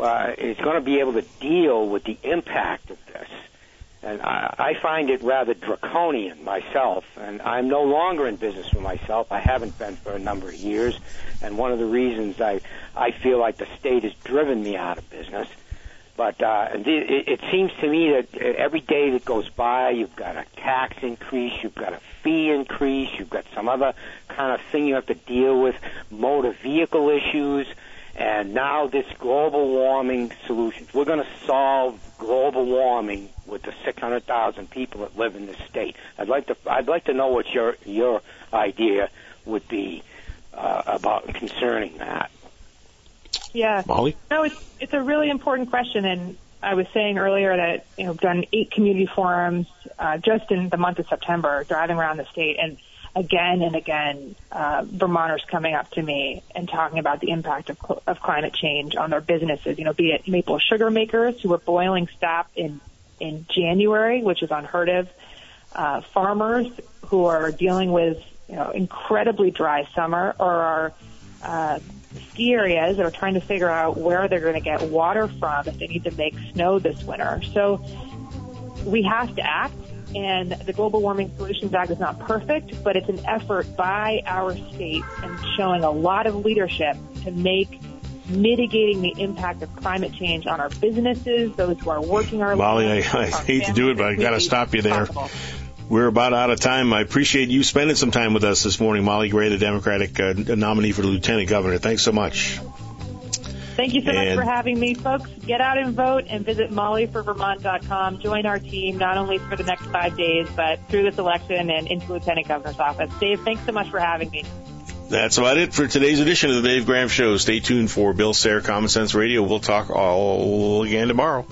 uh, is going to be able to deal with the impact of this? And I, I find it rather draconian myself. And I'm no longer in business for myself. I haven't been for a number of years. And one of the reasons I I feel like the state has driven me out of business. But uh, it, it seems to me that every day that goes by, you've got a tax increase, you've got a fee increase, you've got some other kind of thing you have to deal with, motor vehicle issues, and now this global warming solutions. We're going to solve global warming with the 600,000 people that live in this state. I'd like to I'd like to know what your your idea would be uh, about concerning that. Yeah. Molly? No, it's it's a really important question, and I was saying earlier that you know I've done eight community forums uh, just in the month of September, driving around the state, and again and again, uh, Vermonters coming up to me and talking about the impact of cl- of climate change on their businesses. You know, be it maple sugar makers who are boiling sap in in January, which is unheard of, uh, farmers who are dealing with you know incredibly dry summer, or are uh, ski areas that are trying to figure out where they're going to get water from if they need to make snow this winter. So we have to act. And the Global Warming Solutions Act is not perfect, but it's an effort by our state and showing a lot of leadership to make mitigating the impact of climate change on our businesses, those who are working our Molly, I, lands, I our hate to do it, but I got to stop you there. possible. We're about out of time. I appreciate you spending some time with us this morning, Molly Gray, the Democratic uh, nominee for Lieutenant Governor. Thanks so much. Thank you so much for having me, folks. Get out and vote and visit mollyforvermont.com. Join our team not only for the next five days, but through this election and into Lieutenant Governor's office. Dave, thanks so much for having me. That's about it for today's edition of the Dave Gram Show. Stay tuned for Bill Sayre Common Sense Radio. We'll talk all again tomorrow.